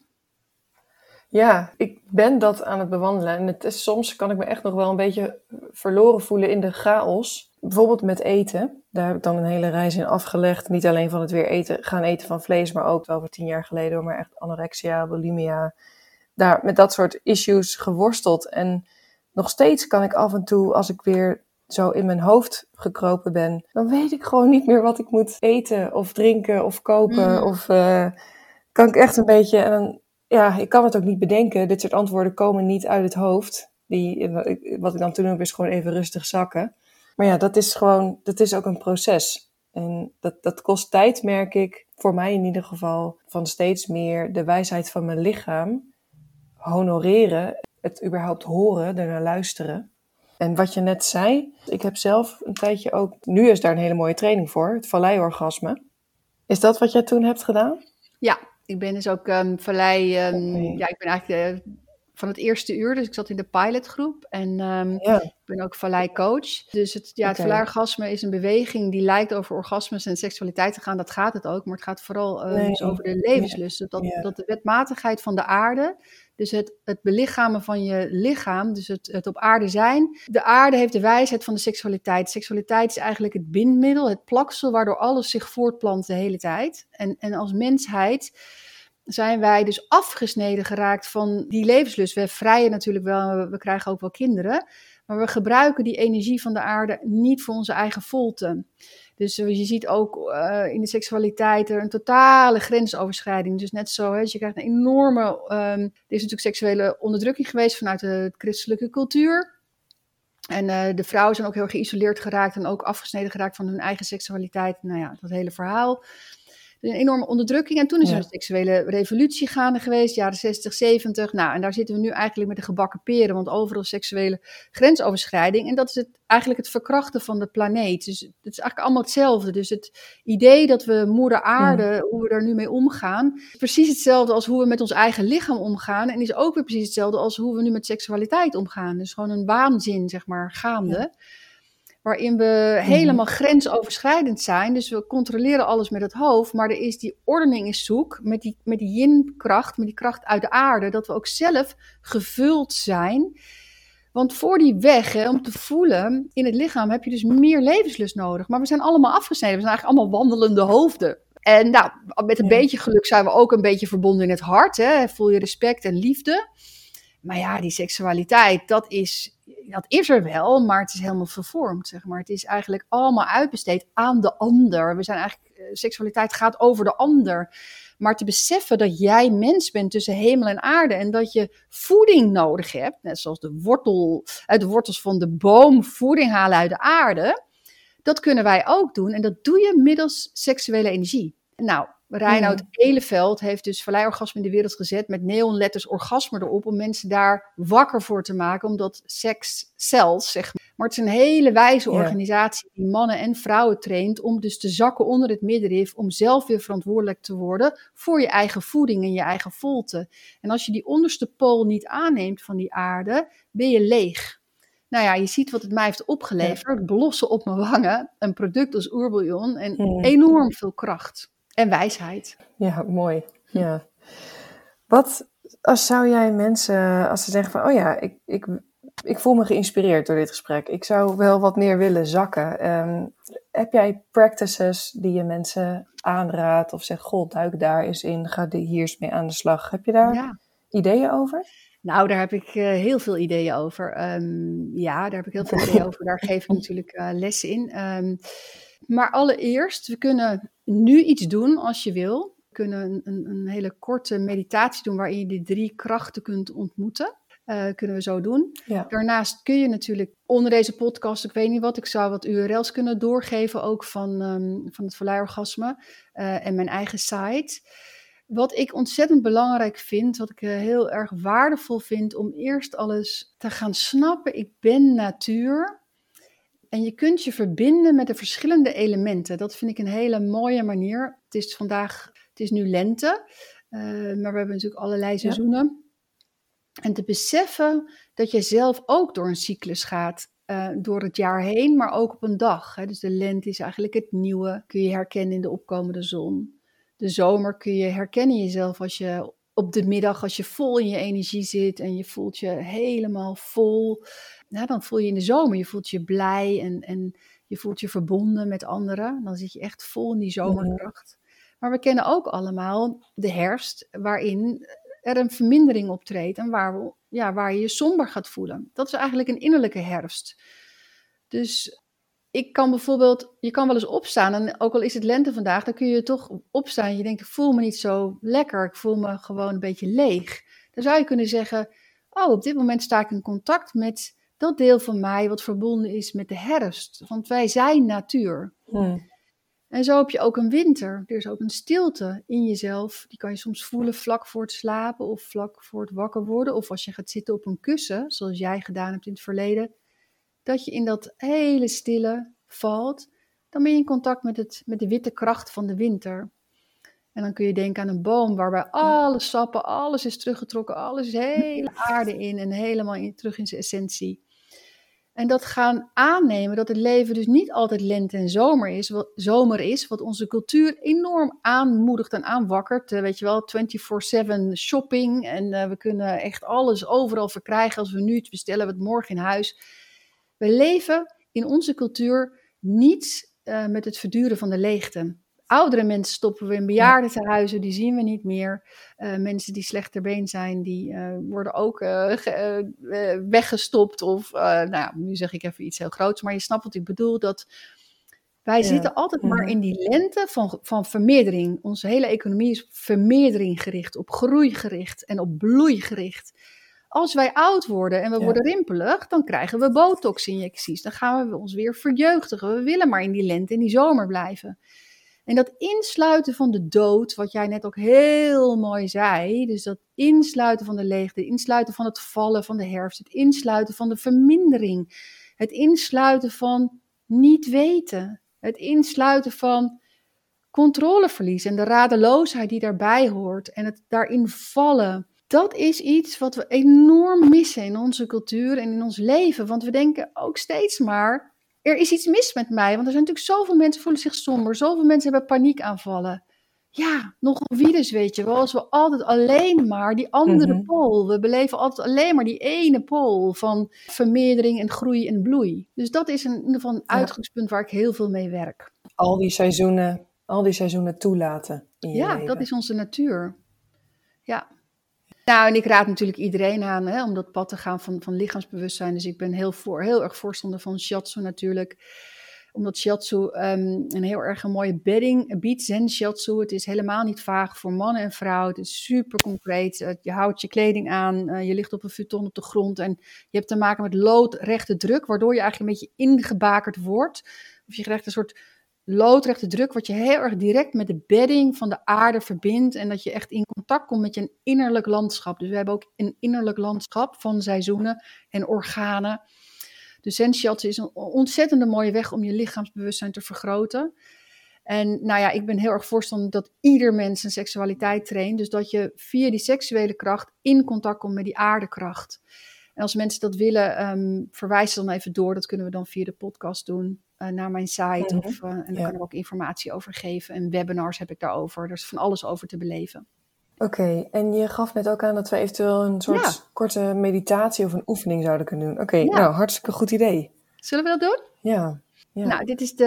Ja, ik ben dat aan het bewandelen. En het is, soms kan ik me echt nog wel een beetje verloren voelen in de chaos. Bijvoorbeeld met eten. Daar heb ik dan een hele reis in afgelegd. Niet alleen van het weer eten, gaan eten van vlees, maar ook over tien jaar geleden. Maar echt anorexia, bulimia. Daar met dat soort issues geworsteld. En nog steeds kan ik af en toe, als ik weer zo in mijn hoofd gekropen ben, dan weet ik gewoon niet meer wat ik moet eten of drinken of kopen. Mm. Of uh, kan ik echt een beetje. En dan ja, ik kan het ook niet bedenken. Dit soort antwoorden komen niet uit het hoofd. Die, wat ik dan toen doe, is gewoon even rustig zakken. Maar ja, dat is gewoon, dat is ook een proces. En dat, dat kost tijd, merk ik, voor mij in ieder geval, van steeds meer de wijsheid van mijn lichaam honoreren, het überhaupt horen, ernaar luisteren. En wat je net zei, ik heb zelf een tijdje ook, nu is daar een hele mooie training voor, het valleiorgasme. Is dat wat jij toen hebt gedaan? Ja, ik ben dus ook um, vallei. Um, Ja, ik ben eigenlijk uh, van het eerste uur, dus ik zat in de pilotgroep. En um, ja. ik ben ook vallei-coach. Dus het, ja, het valleiorgasme is een beweging die lijkt over orgasmes en seksualiteit te gaan. Dat gaat het ook, maar het gaat vooral uh, nee. dus over de levenslust. Dat, ja. dat de wetmatigheid van de aarde dus het, het belichamen van je lichaam, dus het, het op aarde zijn. De aarde heeft de wijsheid van de seksualiteit. Seksualiteit is eigenlijk het bindmiddel, het plaksel waardoor alles zich voortplant de hele tijd. En, en als mensheid zijn wij dus afgesneden geraakt van die levenslust. We vrijen natuurlijk wel, we krijgen ook wel kinderen. Maar we gebruiken die energie van de aarde niet voor onze eigen volte. Dus eh, je ziet ook uh, in de seksualiteit er een totale grensoverschrijding. Dus net zo, hè, dus je krijgt een enorme. Um, er is natuurlijk seksuele onderdrukking geweest vanuit de christelijke cultuur. En uh, de vrouwen zijn ook heel geïsoleerd geraakt en ook afgesneden geraakt van hun eigen seksualiteit. Nou ja, dat hele verhaal. Een enorme onderdrukking. En toen is er een seksuele revolutie gaande geweest, jaren 60, 70. Nou, en daar zitten we nu eigenlijk met de gebakken peren, want overal seksuele grensoverschrijding. En dat is het, eigenlijk het verkrachten van de planeet. Dus het is eigenlijk allemaal hetzelfde. Dus het idee dat we moeder aarde, hoe we daar nu mee omgaan, is precies hetzelfde als hoe we met ons eigen lichaam omgaan. En is ook weer precies hetzelfde als hoe we nu met seksualiteit omgaan. Dus gewoon een waanzin, zeg maar, gaande waarin we mhm. helemaal grensoverschrijdend zijn. Dus we controleren alles met het hoofd, maar er is die ordening is zoek met die, met die yin-kracht, met die kracht uit de aarde, dat we ook zelf gevuld zijn. Want voor die weg, hè, om te voelen in het lichaam, heb je dus meer levenslust nodig. Maar we zijn allemaal afgesneden, we zijn eigenlijk allemaal wandelende hoofden. En nou, met een beetje geluk zijn we ook een beetje verbonden in het hart. Hè? Voel je respect en liefde. Maar ja, die seksualiteit, dat is dat is er wel, maar het is helemaal vervormd, zeg maar. Het is eigenlijk allemaal uitbesteed aan de ander. We zijn eigenlijk, eh, seksualiteit gaat over de ander. Maar te beseffen dat jij mens bent tussen hemel en aarde en dat je voeding nodig hebt, net zoals de wortel, uit de wortels van de boom voeding halen uit de aarde, dat kunnen wij ook doen. En dat doe je middels seksuele energie. Nou, Reinoud. Eleveld heeft dus orgasme in de wereld gezet met neonletters orgasme erop om mensen daar wakker voor te maken, omdat seks zelfs, zeg maar. Maar het is een hele wijze organisatie die mannen en vrouwen traint om dus te zakken onder het middenrif, om zelf weer verantwoordelijk te worden voor je eigen voeding en je eigen volte. En als je die onderste pool niet aanneemt van die aarde, ben je leeg. Nou ja, je ziet wat het mij heeft opgeleverd. Blossen op mijn wangen, een product als oerbouillon en enorm veel kracht en wijsheid. Ja, mooi. Ja. Wat als zou jij mensen, als ze zeggen van, oh ja, ik, ik, ik voel me geïnspireerd door dit gesprek. Ik zou wel wat meer willen zakken. Ehm, heb jij practices die je mensen aanraadt of zegt, goh, duik daar eens in, ga hier eens mee aan de slag. Heb je daar ideeën over? Nou, daar heb ik uh, heel veel ideeën over. Ehm, ja, daar heb ik heel veel *laughs* ideeën over. Daar geef ik natuurlijk uh, lessen in. Um, maar allereerst, we kunnen nu iets doen als je wil. We kunnen een, een, hele korte meditatie doen waarin je die drie krachten kunt ontmoeten. Uh, kunnen we zo doen. Daarnaast kun je natuurlijk onder deze podcast, ik weet niet wat, ik zou wat URL's kunnen doorgeven, ook van, um, van het Verleiorgasme uh, en mijn eigen site. Wat ik ontzettend belangrijk vind, wat ik uh, heel erg waardevol vind, om eerst alles te gaan snappen. Ik ben natuur. En je kunt je verbinden met de verschillende elementen. Dat vind ik een hele mooie manier. Het is vandaag, het is nu lente, uh, maar we hebben natuurlijk allerlei seizoenen. En te beseffen dat je zelf ook door een cyclus gaat, uh, door het jaar heen, maar ook op een dag. Hè. Dus de lente is eigenlijk het nieuwe, kun je herkennen in de opkomende zon. De zomer kun je herkennen jezelf als je op de middag, als je vol in je energie zit en je voelt je helemaal vol nou, dan voel je in de zomer, je voelt je blij en, en je voelt je verbonden met anderen. Dan zit je echt vol in die zomerkracht. Maar we kennen ook allemaal de herfst, waarin er een vermindering optreedt en waar, we, ja, waar je je somber gaat voelen. Dat is eigenlijk een innerlijke herfst. Dus ik kan bijvoorbeeld, je kan wel eens opstaan en ook al is het lente vandaag, dan kun je toch opstaan je denkt, ik voel me niet zo lekker, ik voel me gewoon een beetje leeg. Dan zou je kunnen zeggen, oh, op dit moment sta ik in contact met dat deel van mij wat verbonden is met de herfst. Want wij zijn natuur. Hmm. En zo heb je ook een winter. Er is ook een stilte in jezelf. Die kan je soms voelen vlak voor het slapen of vlak voor het wakker worden. Of als je gaat zitten op een kussen, zoals jij gedaan hebt in het verleden. Dat je in dat hele stille valt. Dan ben je in contact met, het, met de witte kracht van de winter. En dan kun je denken aan een boom waarbij alle sappen, alles is teruggetrokken, alles is hele aarde in en helemaal in, terug in zijn essentie. En dat gaan aannemen dat het leven dus niet altijd lente en zomer is, wat, zomer is, wat onze cultuur enorm aanmoedigt en aanwakkert. Uh, weet je wel, 24-7 shopping en uh, we kunnen echt alles overal verkrijgen als we nu iets bestellen, we het morgen in huis. We leven in onze cultuur niet uh, met het verduren van de leegte. Oudere mensen stoppen we in bejaardentehuizen, die zien we niet meer. Uh, mensen die slechter been zijn, die uh, worden ook uh, weggestopt. Of, nou, nu zeg ik even iets heel groots, maar je snapt wat ik bedoel. Dat wij zitten altijd maar in die lente van, van vermeerdering. Onze hele economie is vermeerdering gericht, op groei gericht en op bloei gericht. Als wij oud worden en we worden rimpelig, dan krijgen we botox-injecties. Dan gaan we ons weer verjeugdigen. We willen maar in die lente en die zomer blijven. En dat insluiten van de dood, wat jij net ook heel mooi zei, dus dat insluiten van de leegte, het insluiten van het vallen van de herfst, het insluiten van de vermindering, het insluiten van niet weten, het insluiten van controleverlies en de radeloosheid die daarbij hoort en het daarin vallen. Dat is iets wat we enorm missen in onze cultuur en in ons leven. Want we denken ook steeds maar, er is iets mis met mij. Want er zijn natuurlijk zoveel mensen voelen zich somber. Zoveel mensen hebben paniekaanvallen. Ja, nog wie dus weet je wel. Als we altijd alleen maar die andere Mhm. pool. We beleven altijd alleen maar die ene pool van vermeerdering en groei en bloei. Dus dat is een, in ieder geval een Ja. uitgangspunt waar ik heel veel mee werk. Al die seizoenen, al die seizoenen toelaten in je Ja, leven. dat is onze natuur. Ja. Nou, en ik raad natuurlijk iedereen aan hè, om dat pad te gaan van, van lichaamsbewustzijn. Dus ik ben heel, voor, heel erg voorstander van shiatsu natuurlijk. Omdat shiatsu ehm, een heel erg een mooie bedding biedt. Zen shiatsu. Het is helemaal niet vaag voor mannen en vrouwen. Het is super concreet. Eh, je houdt je kleding aan. eh, je ligt op een futon op de grond. En je hebt te maken met loodrechte druk. Waardoor je eigenlijk een beetje ingebakerd wordt. Of je krijgt een soort loodrechte druk, wat je heel erg direct met de bedding van de aarde verbindt. En dat je echt in contact komt met je innerlijk landschap. Dus we hebben ook een innerlijk landschap van seizoenen en organen. Dus Zen Shiatsu is een ontzettende mooie weg om je lichaamsbewustzijn te vergroten. En nou ja, ik ben heel erg voorstander dat ieder mens zijn seksualiteit traint. Dus dat je via die seksuele kracht in contact komt met die aardekracht. En als mensen dat willen, ehm verwijs dan even door. Dat kunnen we dan via de podcast doen eh, naar mijn site. Mhm. Of, eh, en daar Ja. kan ik ook informatie over geven. En webinars heb ik daarover. Er is van alles over te beleven. Oké, en je gaf net ook aan dat we eventueel een soort Ja. korte meditatie of een oefening zouden kunnen doen. Oké, Ja. nou, hartstikke goed idee. Zullen we dat doen? Ja, ja. Nou, dit is de,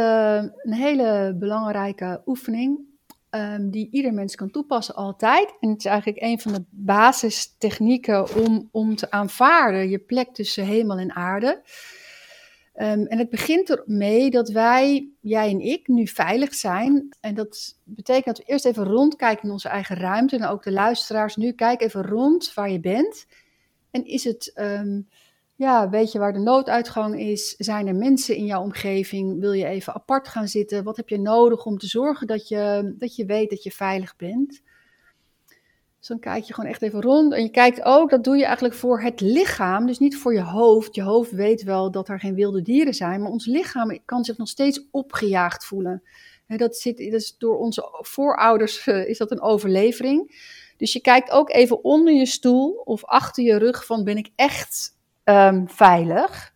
een hele belangrijke oefening. ehm, die ieder mens kan toepassen altijd. En het is eigenlijk een van de basistechnieken om, om te aanvaarden je plek tussen hemel en aarde. Ehm, en het begint ermee dat wij, jij en ik, nu veilig zijn. En dat betekent dat we eerst even rondkijken in onze eigen ruimte. En ook de luisteraars nu, kijk even rond waar je bent. En is het, ehm, ja, weet je waar de nooduitgang is? Zijn er mensen in jouw omgeving? Wil je even apart gaan zitten? Wat heb je nodig om te zorgen dat je, dat je weet dat je veilig bent? Dus dan kijk je gewoon echt even rond. En je kijkt ook, dat doe je eigenlijk voor het lichaam, dus niet voor je hoofd. Je hoofd weet wel dat er geen wilde dieren zijn, maar ons lichaam kan zich nog steeds opgejaagd voelen. Dat zit dus door onze voorouders, *laughs* eh, is dat een overlevering. Dus je kijkt ook even onder je stoel of achter je rug van ben ik echt ehm, veilig?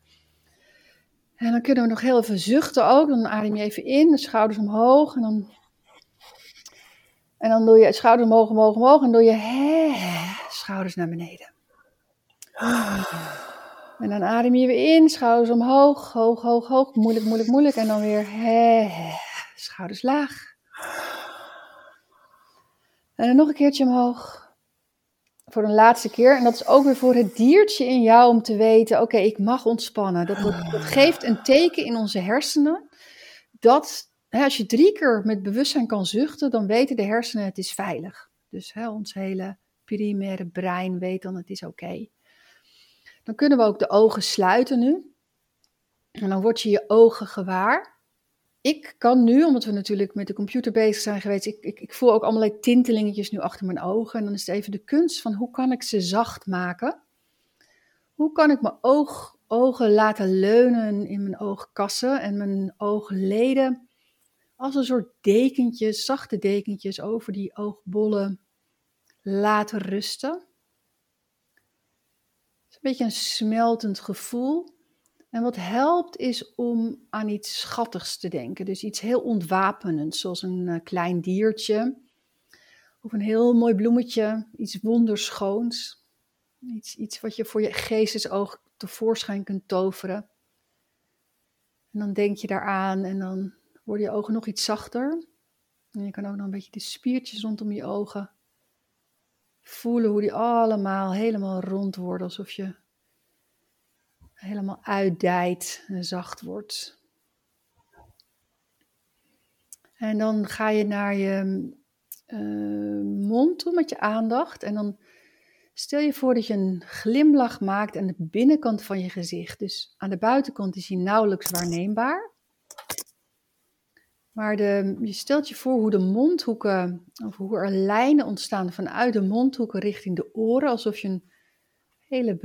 En dan kunnen we nog heel even zuchten ook. Dan adem je even in, de schouders omhoog en dan en dan doe je schouders omhoog, omhoog, omhoog. En doe je hè, schouders naar beneden. En dan adem je weer in, schouders omhoog, hoog, hoog, hoog. Moeilijk, moeilijk, moeilijk. En dan weer hè, schouders laag. En dan nog een keertje omhoog. Voor een laatste keer. En dat is ook weer voor het diertje in jou om te weten: oké, ik mag ontspannen. Dat, dat, geeft een teken in onze hersenen. Dat als je drie keer met bewustzijn kan zuchten, dan weten de hersenen: het is veilig. Dus ons hele primaire brein weet dan: het is oké. Dan kunnen we ook de ogen sluiten nu. En dan word je je ogen gewaar. Ik kan nu, omdat we natuurlijk met de computer bezig zijn geweest, ik, ik, ik voel ook allerlei tintelingetjes nu achter mijn ogen. En dan is het even de kunst van hoe kan ik ze zacht maken? Hoe kan ik mijn oog, ogen laten leunen in mijn oogkassen en mijn oogleden als een soort dekentjes, zachte dekentjes over die oogbollen laten rusten? Het is een beetje een smeltend gevoel. En wat helpt is om aan iets schattigs te denken. Dus iets heel ontwapenends, zoals een uh, klein diertje. Of een heel mooi bloemetje, iets wonderschoons. Iets, iets wat je voor je geestesoog tevoorschijn kunt toveren. En dan denk je daaraan en dan worden je ogen nog iets zachter. En je kan ook nog een beetje de spiertjes rondom je ogen voelen hoe die allemaal helemaal rond worden, alsof je helemaal uitdijt en zacht wordt. En dan ga je naar je uh, mond toe met je aandacht. En dan stel je voor dat je een glimlach maakt aan de binnenkant van je gezicht. Dus aan de buitenkant is hij nauwelijks waarneembaar. Maar de, je stelt je voor hoe de mondhoeken, of hoe er lijnen ontstaan vanuit de mondhoeken richting de oren, alsof je een hele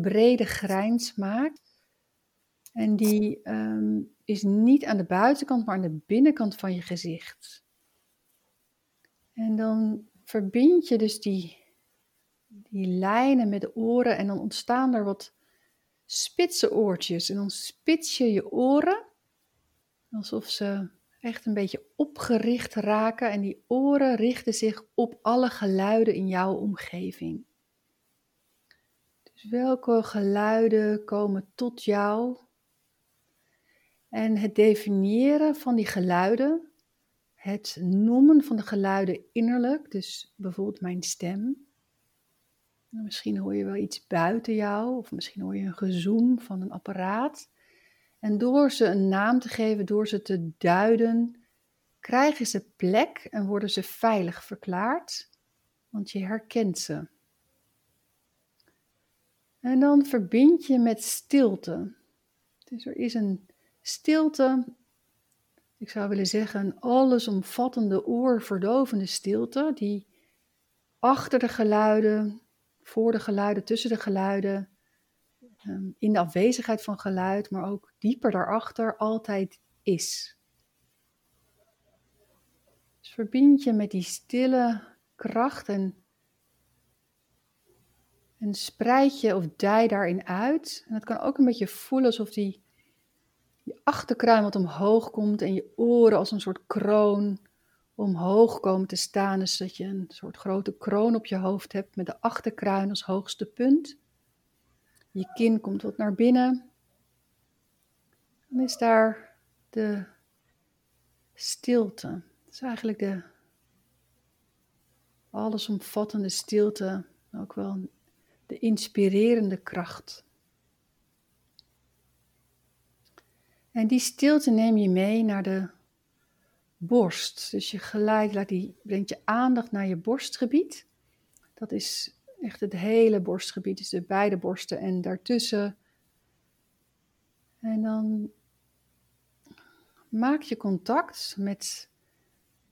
brede grijns maakt. En die ehm, is niet aan de buitenkant, maar aan de binnenkant van je gezicht. En dan verbind je dus die, die lijnen met de oren en dan ontstaan er wat spitse oortjes. En dan spits je je oren, alsof ze echt een beetje opgericht raken. En die oren richten zich op alle geluiden in jouw omgeving. Dus welke geluiden komen tot jou? En het definiëren van die geluiden, het noemen van de geluiden innerlijk, dus bijvoorbeeld mijn stem. Misschien hoor je wel iets buiten jou, of misschien hoor je een gezoem van een apparaat. En door ze een naam te geven, door ze te duiden, krijgen ze plek en worden ze veilig verklaard, want je herkent ze. En dan verbind je met stilte. Dus er is een stilte, ik zou willen zeggen, een allesomvattende oorverdovende stilte, die achter de geluiden, voor de geluiden, tussen de geluiden, ehm, in de afwezigheid van geluid, maar ook dieper daarachter altijd is. Dus verbind je met die stille kracht en, en spreid je of dij daarin uit. En het kan ook een beetje voelen alsof die je achterkruin wat omhoog komt en je oren als een soort kroon omhoog komen te staan. Dus dat je een soort grote kroon op je hoofd hebt met de achterkruin als hoogste punt. Je kin komt wat naar binnen. Dan is daar de stilte. Dat is eigenlijk de allesomvattende stilte, ook wel de inspirerende kracht. En die stilte neem je mee naar de borst. Dus je gelijk laat die, brengt je aandacht naar je borstgebied. Dat is echt het hele borstgebied, dus de beide borsten en daartussen. En dan maak je contact met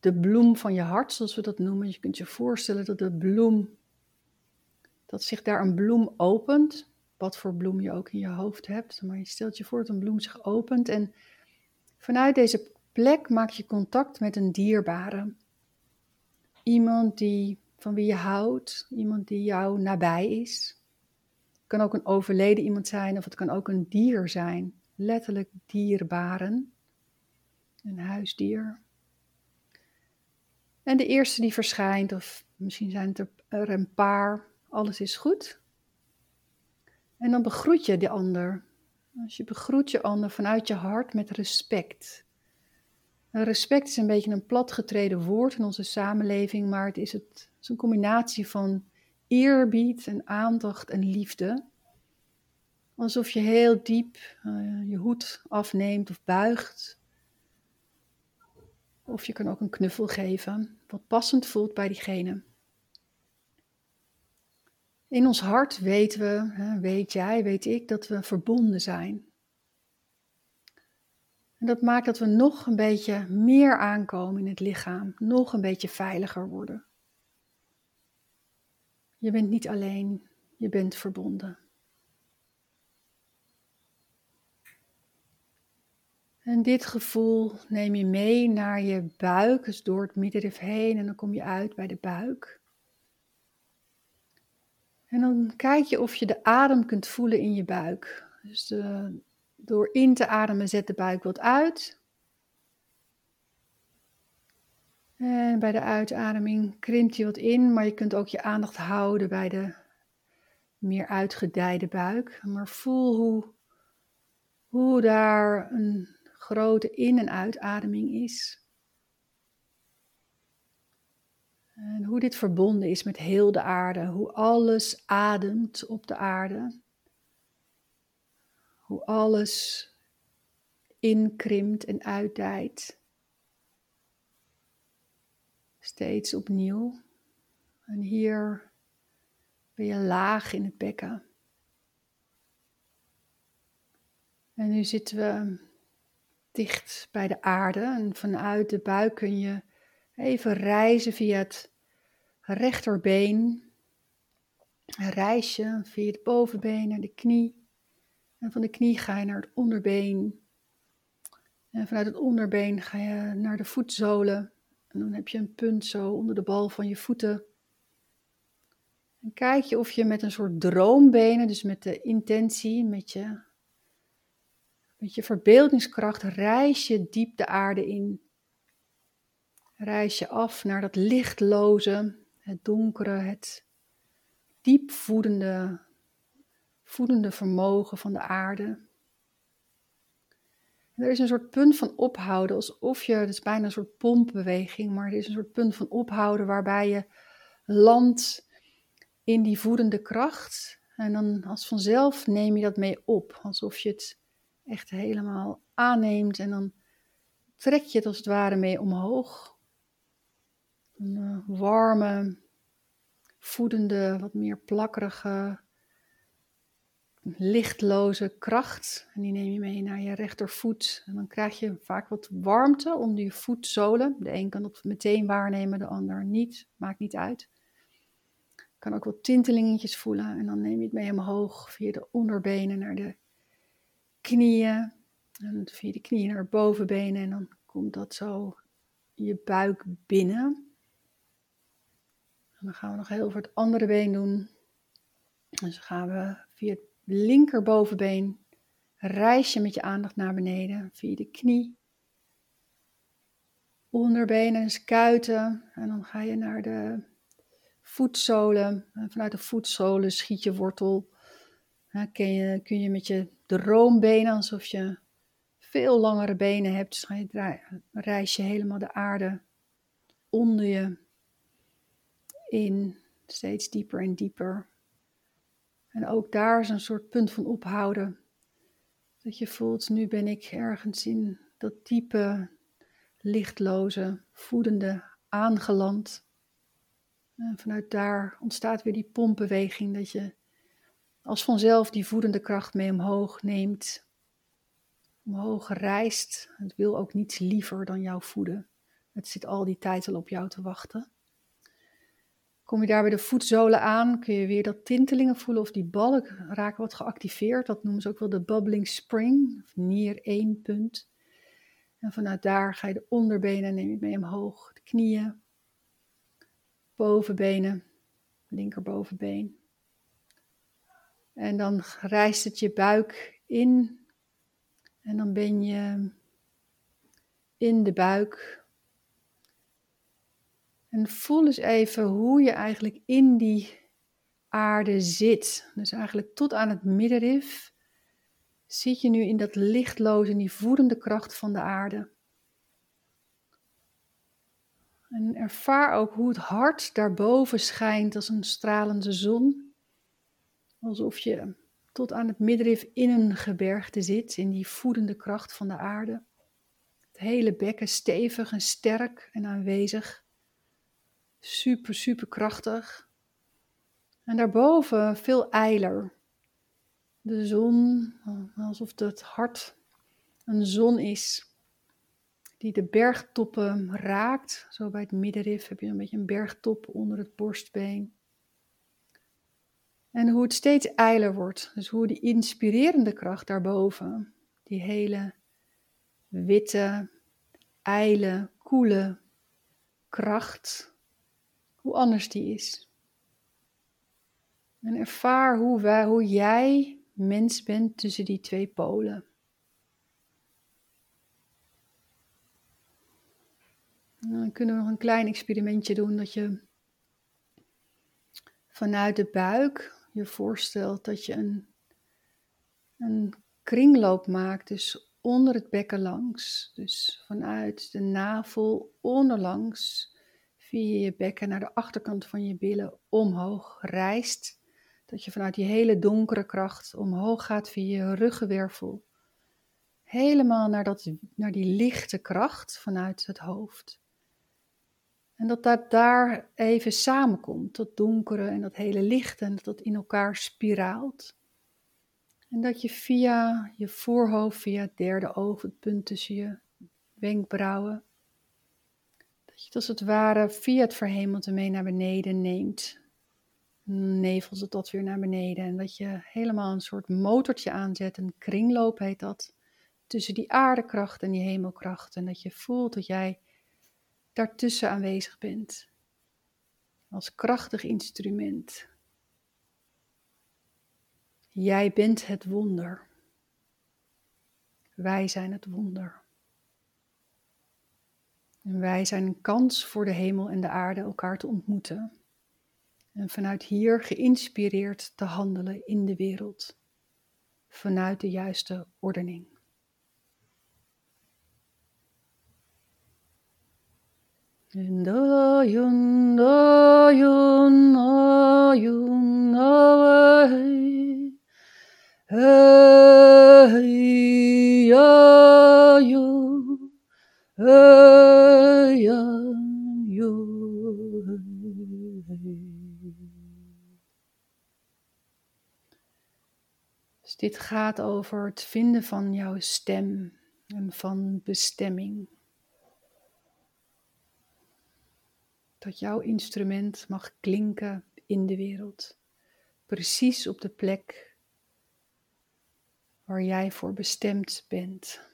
de bloem van je hart, zoals we dat noemen. Je kunt je voorstellen dat de bloem, dat zich daar een bloem opent wat voor bloem je ook in je hoofd hebt. Maar je stelt je voor dat een bloem zich opent en vanuit deze plek maak je contact met een dierbare. Iemand die, van wie je houdt, iemand die jou nabij is. Het kan ook een overleden iemand zijn of het kan ook een dier zijn. Letterlijk dierbaren. Een huisdier. En de eerste die verschijnt, of misschien zijn het er een paar, alles is goed. En dan begroet je de ander. Als je begroet je ander vanuit je hart met respect. Respect is een beetje een platgetreden woord in onze samenleving, maar het is, het, een combinatie van eerbied en aandacht en liefde. Alsof je heel diep uh, je hoed afneemt of buigt. Of je kan ook een knuffel geven, wat passend voelt bij diegene. In ons hart weten we, weet jij, weet ik, dat we verbonden zijn. En dat maakt dat we nog een beetje meer aankomen in het lichaam, nog een beetje veiliger worden. Je bent niet alleen, je bent verbonden. En dit gevoel neem je mee naar je buik, dus door het middenrif heen en dan kom je uit bij de buik. En dan kijk je of je de adem kunt voelen in je buik. Dus door in te ademen zet de buik wat uit. En bij de uitademing krimpt je wat in, maar je kunt ook je aandacht houden bij de meer uitgedijde buik. Maar voel hoe, hoe daar een grote in- en uitademing is. En hoe dit verbonden is met heel de aarde, hoe alles ademt op de aarde. Hoe alles inkrimpt en uitdijt. Steeds opnieuw. En hier ben je laag in het bekken. En nu zitten we dicht bij de aarde. En vanuit de buik kun je even reizen via het rechterbeen. Een reisje via het bovenbeen naar de knie. En van de knie ga je naar het onderbeen. En vanuit het onderbeen ga je naar de voetzolen. En dan heb je een punt zo onder de bal van je voeten. En kijk je of je met een soort droombenen, dus met de intentie, met je, met je verbeeldingskracht, reis je diep de aarde in. Reis je af naar dat lichtloze, het donkere, het diep voedende, vermogen van de aarde. er is een soort punt van ophouden, alsof je, het is bijna een soort pompbeweging, maar er is een soort punt van ophouden waarbij je landt in die voedende kracht. En dan als vanzelf neem je dat mee op, alsof je het echt helemaal aanneemt en dan trek je het als het ware mee omhoog. Een uh, warme, voedende, wat meer plakkerige, lichtloze kracht. En die neem je mee naar je rechtervoet. En dan krijg je vaak wat warmte onder je voetzolen. De een kan dat meteen waarnemen, de ander niet. Maakt niet uit kan ook wat tintelingetjes voelen. En dan neem je het mee omhoog via de onderbenen naar de knieën. En via de knieën naar de bovenbenen. En dan komt dat zo je buik binnen. En dan gaan we nog heel voor het andere been doen. Dus gaan we via het linkerbovenbeen reis je met je aandacht naar beneden. Via de knie. Onderbenen, dus kuiten. En dan ga je naar de voetzolen. vanuit de voetzolen schiet je wortel. kun, je, kun je met je droombenen, alsof je veel langere benen hebt, dus je reis je helemaal de aarde onder je in, steeds dieper en dieper. En ook daar is een soort punt van ophouden. Dat je voelt, nu ben ik ergens in dat diepe, lichtloze, voedende aangeland. En vanuit daar ontstaat weer die pompbeweging dat je als vanzelf die voedende kracht mee omhoog neemt. Omhoog reist. Het wil ook niets liever dan jou voeden. Het zit al die tijd al op jou te wachten. Kom je daar bij de voetzolen aan, kun je weer dat tintelingen voelen of die balk raken wat geactiveerd. Dat noemen ze ook wel de bubbling spring, of nier 1 punt. En vanuit daar ga je de onderbenen neem je mee omhoog, de knieën, bovenbenen, linkerbovenbeen. En dan rijst het je buik in en dan ben je in de buik. En voel eens even hoe je eigenlijk in die aarde zit. Dus eigenlijk tot aan het middenrif zit je nu in dat lichtloze, in die voedende kracht van de aarde. En ervaar ook hoe het hart daarboven schijnt als een stralende zon. Alsof je tot aan het middenrif in een gebergte zit, in die voedende kracht van de aarde. Het hele bekken stevig en sterk en aanwezig. Super, super krachtig. En daarboven veel eiler. De zon, alsof het hart een zon is die de bergtoppen raakt. Zo bij het middenrif heb je een beetje een bergtop onder het borstbeen. En hoe het steeds eiler wordt. Dus hoe die inspirerende kracht daarboven, die hele witte, eile, koele kracht, hoe anders die is. En ervaar hoe, wij, hoe jij mens bent tussen die twee polen. Dan kunnen we nog een klein experimentje doen dat je vanuit de buik je voorstelt dat je een, een kringloop maakt, dus onder het bekken langs. Dus vanuit de navel onderlangs via je bekken naar de achterkant van je billen omhoog rijst. Dat je vanuit die hele donkere kracht omhoog gaat via je ruggenwervel. Helemaal naar, dat, naar die lichte kracht vanuit het hoofd. En dat dat daar even samenkomt, dat donkere en dat hele lichte, en dat dat in elkaar spiraalt. En dat je via je voorhoofd, via het derde oog, het punt tussen je wenkbrauwen, dat je het als het ware via het verhemelte mee naar beneden neemt. Nevels het tot weer naar beneden. En dat je helemaal een soort motortje aanzet, een kringloop heet dat, tussen die aardekracht en die hemelkracht. En dat je voelt dat jij daartussen aanwezig bent. Als krachtig instrument. Jij bent het wonder. Wij zijn het wonder. En wij zijn een kans voor de hemel en de aarde elkaar te ontmoeten. En vanuit hier geïnspireerd te handelen in de wereld. Vanuit de juiste ordening. Dus dit gaat over het vinden van jouw stem en van bestemming. dat jouw instrument mag klinken in de wereld. Precies op de plek waar jij voor bestemd bent.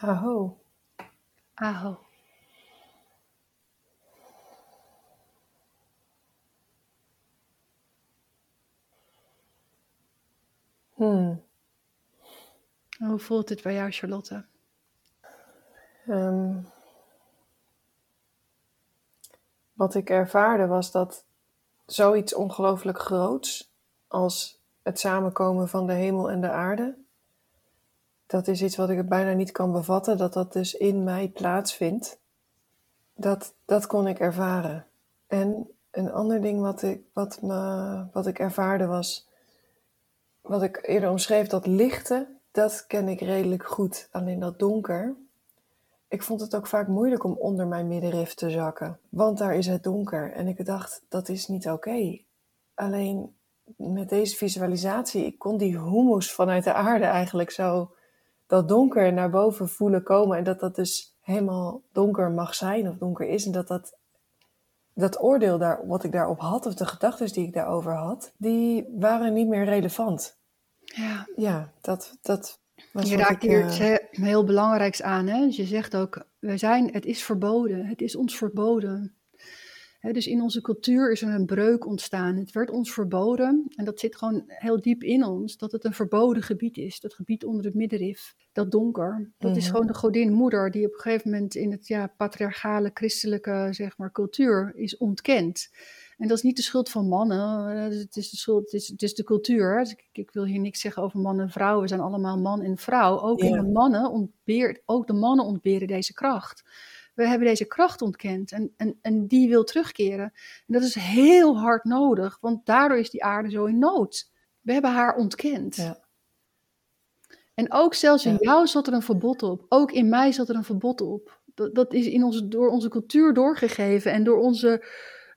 Aho. Aho. Hmm. Hoe voelt dit bij jou, Charlotte? Um, wat ik ervaarde was dat zoiets ongelooflijk groots als het samenkomen van de hemel en de aarde, dat is iets wat ik bijna niet kan bevatten, dat dat dus in mij plaatsvindt. Dat, dat kon ik ervaren. En een ander ding wat ik, wat me, wat ik ervaarde was wat ik eerder omschreef, dat lichte, dat ken ik redelijk goed. Alleen dat donker, ik vond het ook vaak moeilijk om onder mijn middenrif te zakken. Want daar is het donker. En ik dacht, dat is niet oké. Alleen met deze visualisatie, ik kon die humus vanuit de aarde eigenlijk zo dat donker naar boven voelen komen. En dat dat dus helemaal donker mag zijn of donker is. En dat dat, dat oordeel daar, wat ik daarop had, of de gedachten die ik daarover had, die waren niet meer relevant. Ja, Ja, dat, dat was je raakt ik, hier eh, iets he- heel belangrijks aan. Hè? Dus je zegt ook, we zijn, het is verboden. Het is ons verboden. Dus in onze cultuur is er een breuk ontstaan. Het werd ons verboden. En dat zit gewoon heel diep in ons. Dat het een verboden gebied is. Dat gebied onder het middenrif. Dat donker. Dat is Mhm. gewoon de godin moeder. Die op een gegeven moment in het ja, patriarchale christelijke zeg maar, cultuur is ontkend. En dat is niet de schuld van mannen. eh, Het is de, schuld, het is, het is de cultuur. Dus ik, ik wil hier niks zeggen over man en vrouw. We zijn allemaal man en vrouw. Ook, in Ja. de mannen ontbeert, ook de mannen ontberen deze kracht. We hebben deze kracht ontkend en, en, en die wil terugkeren. En dat is heel hard nodig, want daardoor is die aarde zo in nood. We hebben haar ontkend. Ja. En ook zelfs in Ja. jou zat er een verbod op. Ook in mij zat er een verbod op. Dat, dat is in onze, door onze cultuur doorgegeven en door onze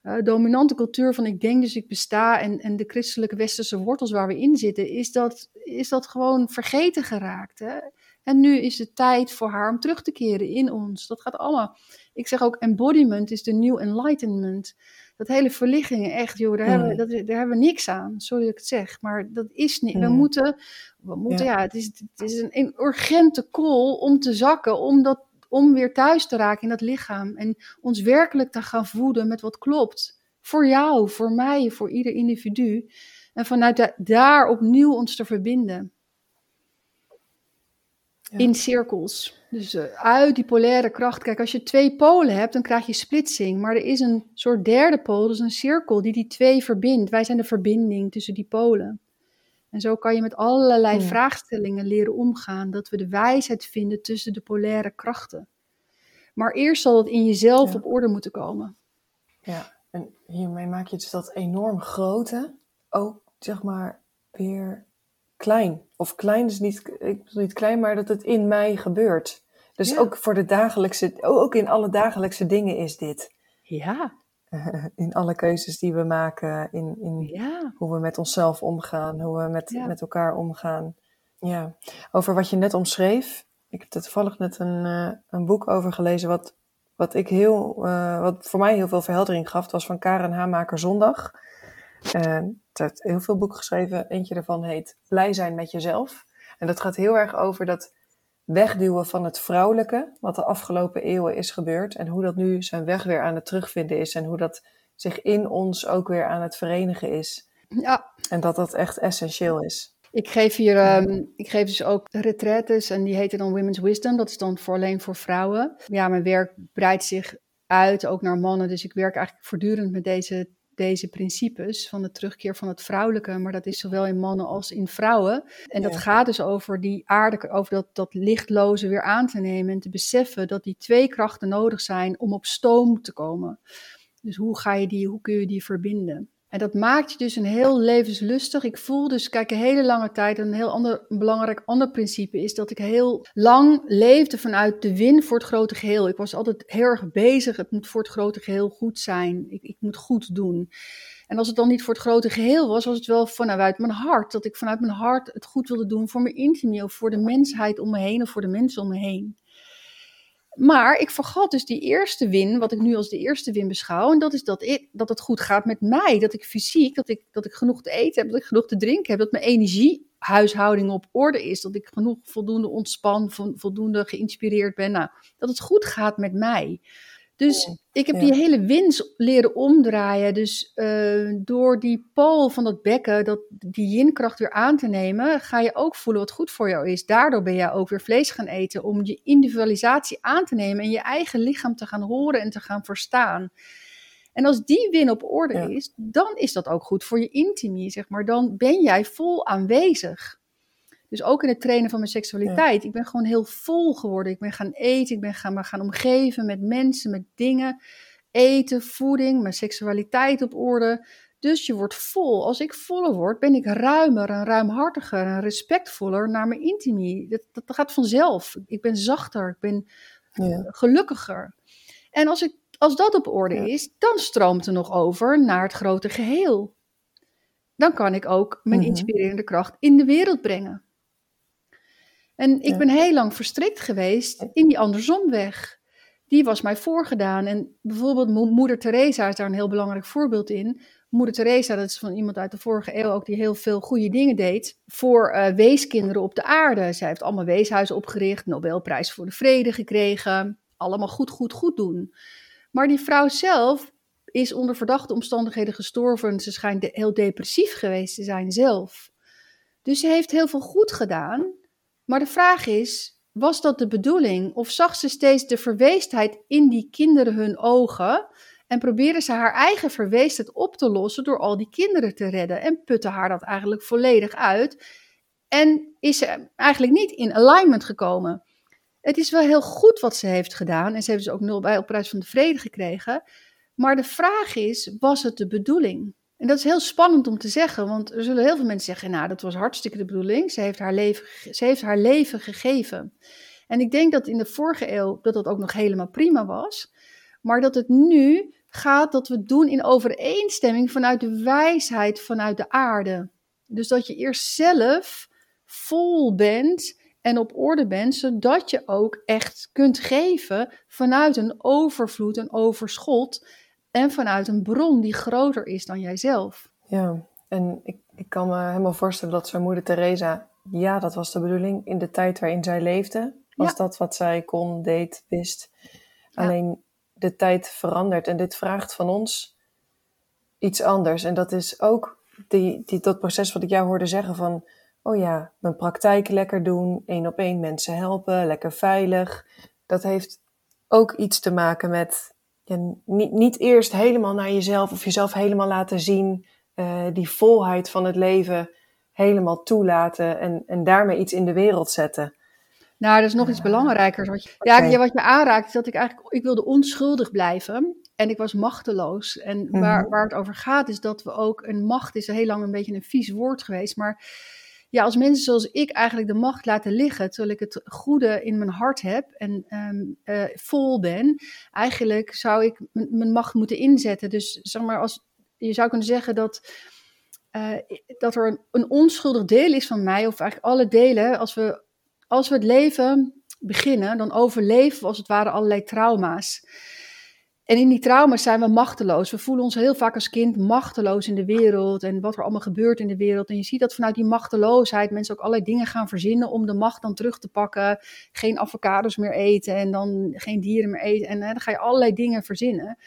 eh, dominante cultuur van ik denk dus ik besta en, en de christelijke westerse wortels waar we in zitten, is dat, is dat gewoon vergeten geraakt. Hè? En nu is het tijd voor haar om terug te keren in ons. Dat gaat allemaal. Ik zeg ook embodiment is de new enlightenment. Dat hele verlichtingen, echt joh, daar, hebben, we, dat, daar hebben we niks aan. Sorry dat ik het zeg, maar dat is niet. We moeten, we moeten ja, Ja. het, is, het is een, een urgente call om te zakken, om, dat, om weer thuis te raken in dat lichaam. En ons werkelijk te gaan voeden met wat klopt. Voor jou, voor mij, voor ieder individu. En vanuit da- daar opnieuw ons te verbinden. Ja. In cirkels. Dus eh, uit die polaire kracht. Kijk, als je twee polen hebt, dan krijg je splitsing. Maar er is een soort derde pool, dus een cirkel, die die twee verbindt. Wij zijn de verbinding tussen die polen. En zo kan je met allerlei Hmm. vraagstellingen leren omgaan. Dat we de wijsheid vinden tussen de polaire krachten. Maar eerst zal het in jezelf Ja. op orde moeten komen. Ja, en hiermee maak je dus dat enorm grote ook, zeg maar, weer klein. Of klein is niet, ik bedoel niet klein, maar dat het in mij gebeurt. Dus ook voor de dagelijkse, ook in alle dagelijkse dingen is dit. Ja. *laughs* In alle keuzes die we maken, in, in Ja. hoe we met onszelf omgaan, hoe we met, Ja. met elkaar omgaan. Ja, over wat je net omschreef. Ik heb er toevallig net een, eh, een boek over gelezen, wat, wat, ik heel, eh, wat voor mij heel veel verheldering gaf. Het was van Karen Hamaker Zondag. Eh, ze heeft heel veel boeken geschreven. Eentje daarvan heet Blij zijn met jezelf. En dat gaat heel erg over dat wegduwen van het vrouwelijke, wat de afgelopen eeuwen is gebeurd. En hoe dat nu zijn weg weer aan het terugvinden is. En hoe dat zich in ons ook weer aan het verenigen is. Ja, En dat dat echt essentieel is. Ik geef hier, ehm, ik geef dus ook retraites en die heten dan Women's Wisdom. Dat is dan voor alleen voor vrouwen. Ja, mijn werk breidt zich uit, ook naar mannen. Dus ik werk eigenlijk voortdurend met deze, deze principes van de terugkeer van het vrouwelijke. Maar dat is zowel in mannen als in vrouwen. En dat Ja. gaat dus over die aarde, over dat, dat lichtloze weer aan te nemen. En te beseffen dat die twee krachten nodig zijn om op stoom te komen. Dus hoe ga je die, hoe kun je die verbinden? En dat maakt je dus een heel levenslustig. Ik voel dus, kijk, een hele lange tijd, een heel ander, een belangrijk ander principe is dat ik heel lang leefde vanuit de win voor het grote geheel. Ik was altijd heel erg bezig, het moet voor het grote geheel goed zijn. Ik, ik moet goed doen. En als het dan niet voor het grote geheel was, was het wel vanuit mijn hart. Dat ik vanuit mijn hart het goed wilde doen voor mijn intimie of voor de mensheid om me heen of voor de mensen om me heen. Maar ik vergat dus die eerste win, wat ik nu als de eerste win beschouw. En dat is dat, ik, dat het goed gaat met mij. Dat ik fysiek, dat ik, dat ik genoeg te eten heb, dat ik genoeg te drinken heb. Dat mijn energiehuishouding op orde is. Dat ik genoeg voldoende ontspan, vo- voldoende geïnspireerd ben. Nou, dat het goed gaat met mij. Dus ik heb die hele wins leren omdraaien. Dus eh, door die pool van dat bekken, dat, die yin-kracht weer aan te nemen, ga je ook voelen wat goed voor jou is. Daardoor ben jij ook weer vlees gaan eten om je individualisatie aan te nemen en je eigen lichaam te gaan horen en te gaan verstaan. En als die win op orde Ja. is, dan is dat ook goed voor je intimie, zeg maar. Dan ben jij vol aanwezig. Dus ook in het trainen van mijn seksualiteit. Ik ben gewoon heel vol geworden. Ik ben gaan eten, ik ben gaan, me gaan omgeven met mensen, met dingen. Eten, voeding, mijn seksualiteit op orde. Dus je wordt vol. Als ik voller word, ben ik ruimer en ruimhartiger en respectvoller naar mijn intimie. Dat, dat gaat vanzelf. Ik ben zachter, ik ben Ja. gelukkiger. En als, ik, als dat op orde Ja. is, dan stroomt er nog over naar het grote geheel. Dan kan ik ook mijn Mhm. inspirerende kracht in de wereld brengen. En ik Ja. ben heel lang verstrikt geweest in die andersomweg. Die was mij voorgedaan. En bijvoorbeeld mo- moeder Teresa is daar een heel belangrijk voorbeeld in. Moeder Teresa, dat is van iemand uit de vorige eeuw ook die heel veel goede dingen deed voor eh, weeskinderen op de aarde. Zij heeft allemaal weeshuizen opgericht, Nobelprijs voor de vrede gekregen. Allemaal goed, goed, goed doen. Maar die vrouw zelf is onder verdachte omstandigheden gestorven. Ze schijnt de- heel depressief geweest te zijn zelf. Dus ze heeft heel veel goed gedaan. Maar de vraag is, was dat de bedoeling? Of zag ze steeds de verweestheid in die kinderen hun ogen? En probeerde ze haar eigen verweestheid op te lossen door al die kinderen te redden? En putte haar dat eigenlijk volledig uit? En is ze eigenlijk niet in alignment gekomen? Het is wel heel goed wat ze heeft gedaan. En ze heeft dus ook Nobelprijs van de Vrede gekregen. Maar de vraag is, was het de bedoeling? En dat is heel spannend om te zeggen, want er zullen heel veel mensen zeggen, nou, dat was hartstikke de bedoeling. Ze heeft haar leven, ze heeft haar leven gegeven. En ik denk dat in de vorige eeuw dat dat ook nog helemaal prima was. Maar dat het nu gaat dat we doen in overeenstemming vanuit de wijsheid vanuit de aarde. Dus dat je eerst zelf vol bent en op orde bent, zodat je ook echt kunt geven vanuit een overvloed, een overschot en vanuit een bron die groter is dan jijzelf. Ja, en ik, ik kan me helemaal voorstellen dat zo'n moeder Teresa, ja, dat was de bedoeling. In de tijd waarin zij leefde, was Ja. dat wat zij kon, deed, wist. Ja. Alleen de tijd verandert en dit vraagt van ons iets anders. En dat is ook die, die, dat proces wat ik jou hoorde zeggen van, oh ja, mijn praktijk lekker doen, één op één mensen helpen, lekker veilig. Dat heeft ook iets te maken met ja, niet, niet eerst helemaal naar jezelf of jezelf helemaal laten zien, eh, die volheid van het leven helemaal toelaten en, en daarmee iets in de wereld zetten. Nou, er is nog iets belangrijkers. Wat je, ja, wat je aanraakt, is dat ik eigenlijk, ik wilde onschuldig blijven. En ik was machteloos. En waar, Mhm. waar het over gaat, is dat we ook, een macht is heel lang een beetje een vies woord geweest. Maar ja, als mensen zoals ik eigenlijk de macht laten liggen, terwijl ik het goede in mijn hart heb en ehm, eh, vol ben, eigenlijk zou ik mijn macht moeten inzetten. Dus zeg maar, als, je zou kunnen zeggen dat, uh, dat er een, een, onschuldig deel is van mij, of eigenlijk alle delen, als we, als we het leven beginnen, dan overleven we als het ware allerlei trauma's. En in die trauma's zijn we machteloos. We voelen ons heel vaak als kind machteloos in de wereld en wat er allemaal gebeurt in de wereld. En je ziet dat vanuit die machteloosheid mensen ook allerlei dingen gaan verzinnen om de macht dan terug te pakken. Geen avocados meer eten en dan geen dieren meer eten. En hè, dan ga je allerlei dingen verzinnen.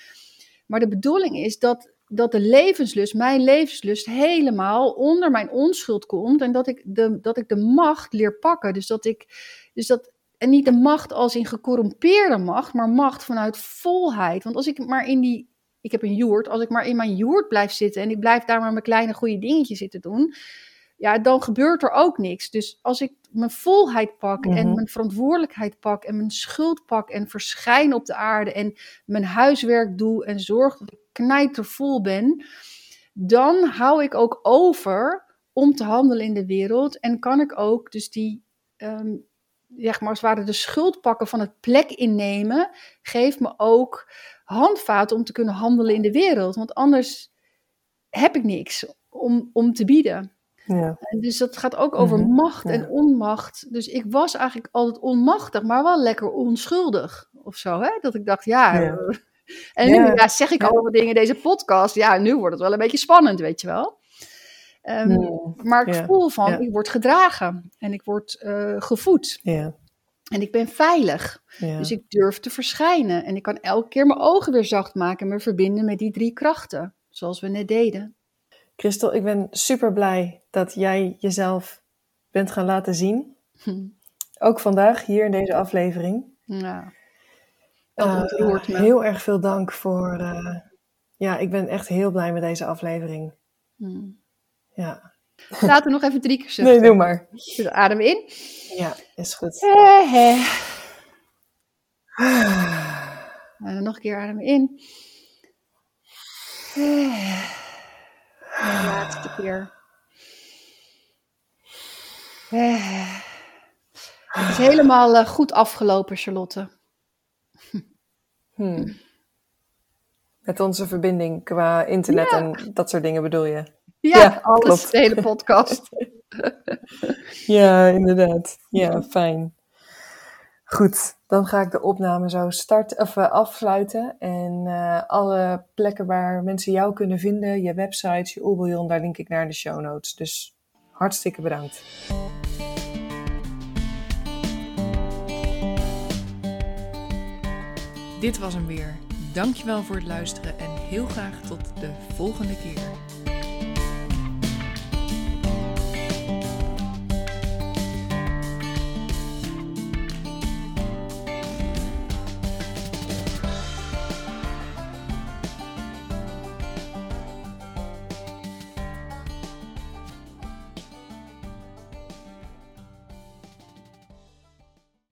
Maar de bedoeling is dat, dat de levenslust, mijn levenslust, helemaal onder mijn onschuld komt. En dat ik de, dat ik de macht leer pakken. Dus dat ik. Dus dat, en niet de macht als in gecorrumpeerde macht, maar macht vanuit volheid. Want als ik maar in die. Ik heb een joert. Als ik maar in mijn joert blijf zitten en ik blijf daar maar mijn kleine goede dingetjes zitten doen. Ja, dan gebeurt er ook niks. Dus als ik mijn volheid pak en Mhm. mijn verantwoordelijkheid pak en mijn schuld pak en verschijn op de aarde en mijn huiswerk doe en zorg dat ik knijtervol ben, dan hou ik ook over om te handelen in de wereld en kan ik ook dus die, ehm, zeg maar als het ware de schuld pakken van het plek innemen, geeft me ook handvaten om te kunnen handelen in de wereld. Want anders heb ik niks om, om te bieden. Ja. Dus dat gaat ook over Mhm, macht ja. en onmacht. Dus ik was eigenlijk altijd onmachtig, maar wel lekker onschuldig of zo. Hè? Dat ik dacht, ja. Ja. eh, En nu Ja. zeg ik allemaal dingen in deze podcast. Ja, nu wordt het wel een beetje spannend, weet je wel. Ehm. Maar ik voel van, ik word gedragen en ik word eh, gevoed Ja. en ik ben veilig. Dus ik durf te verschijnen en ik kan elke keer mijn ogen weer zacht maken en me verbinden met die drie krachten, zoals we net deden. Christel, ik ben super blij dat jij jezelf bent gaan laten zien. Hm. *laughs* Ook vandaag hier in deze aflevering. Ja, dat Eh, me. heel erg veel dank voor. eh, ja, ik ben echt heel blij met deze aflevering. Hm. Ja. Laten we nog even drie keer zuchten. Nee, doe maar. Dus adem in. Ja, is goed. Eh, eh. En dan nog een keer adem in. Eh. En de laatste keer. Eh. Het is helemaal eh, goed afgelopen, Charlotte. Hmm. Met onze verbinding qua internet en dat soort dingen bedoel je? Ja, Ja, alles, klopt. de hele podcast. *laughs* *laughs* Ja, inderdaad. Ja, fijn. Goed, dan ga ik de opname zo start, of, eh, afsluiten. En eh, alle plekken waar mensen jou kunnen vinden, je websites, je oerbouillon, daar link ik naar in de show notes. Dus hartstikke bedankt. Dit was hem weer. Dankjewel voor het luisteren en heel graag tot de volgende keer.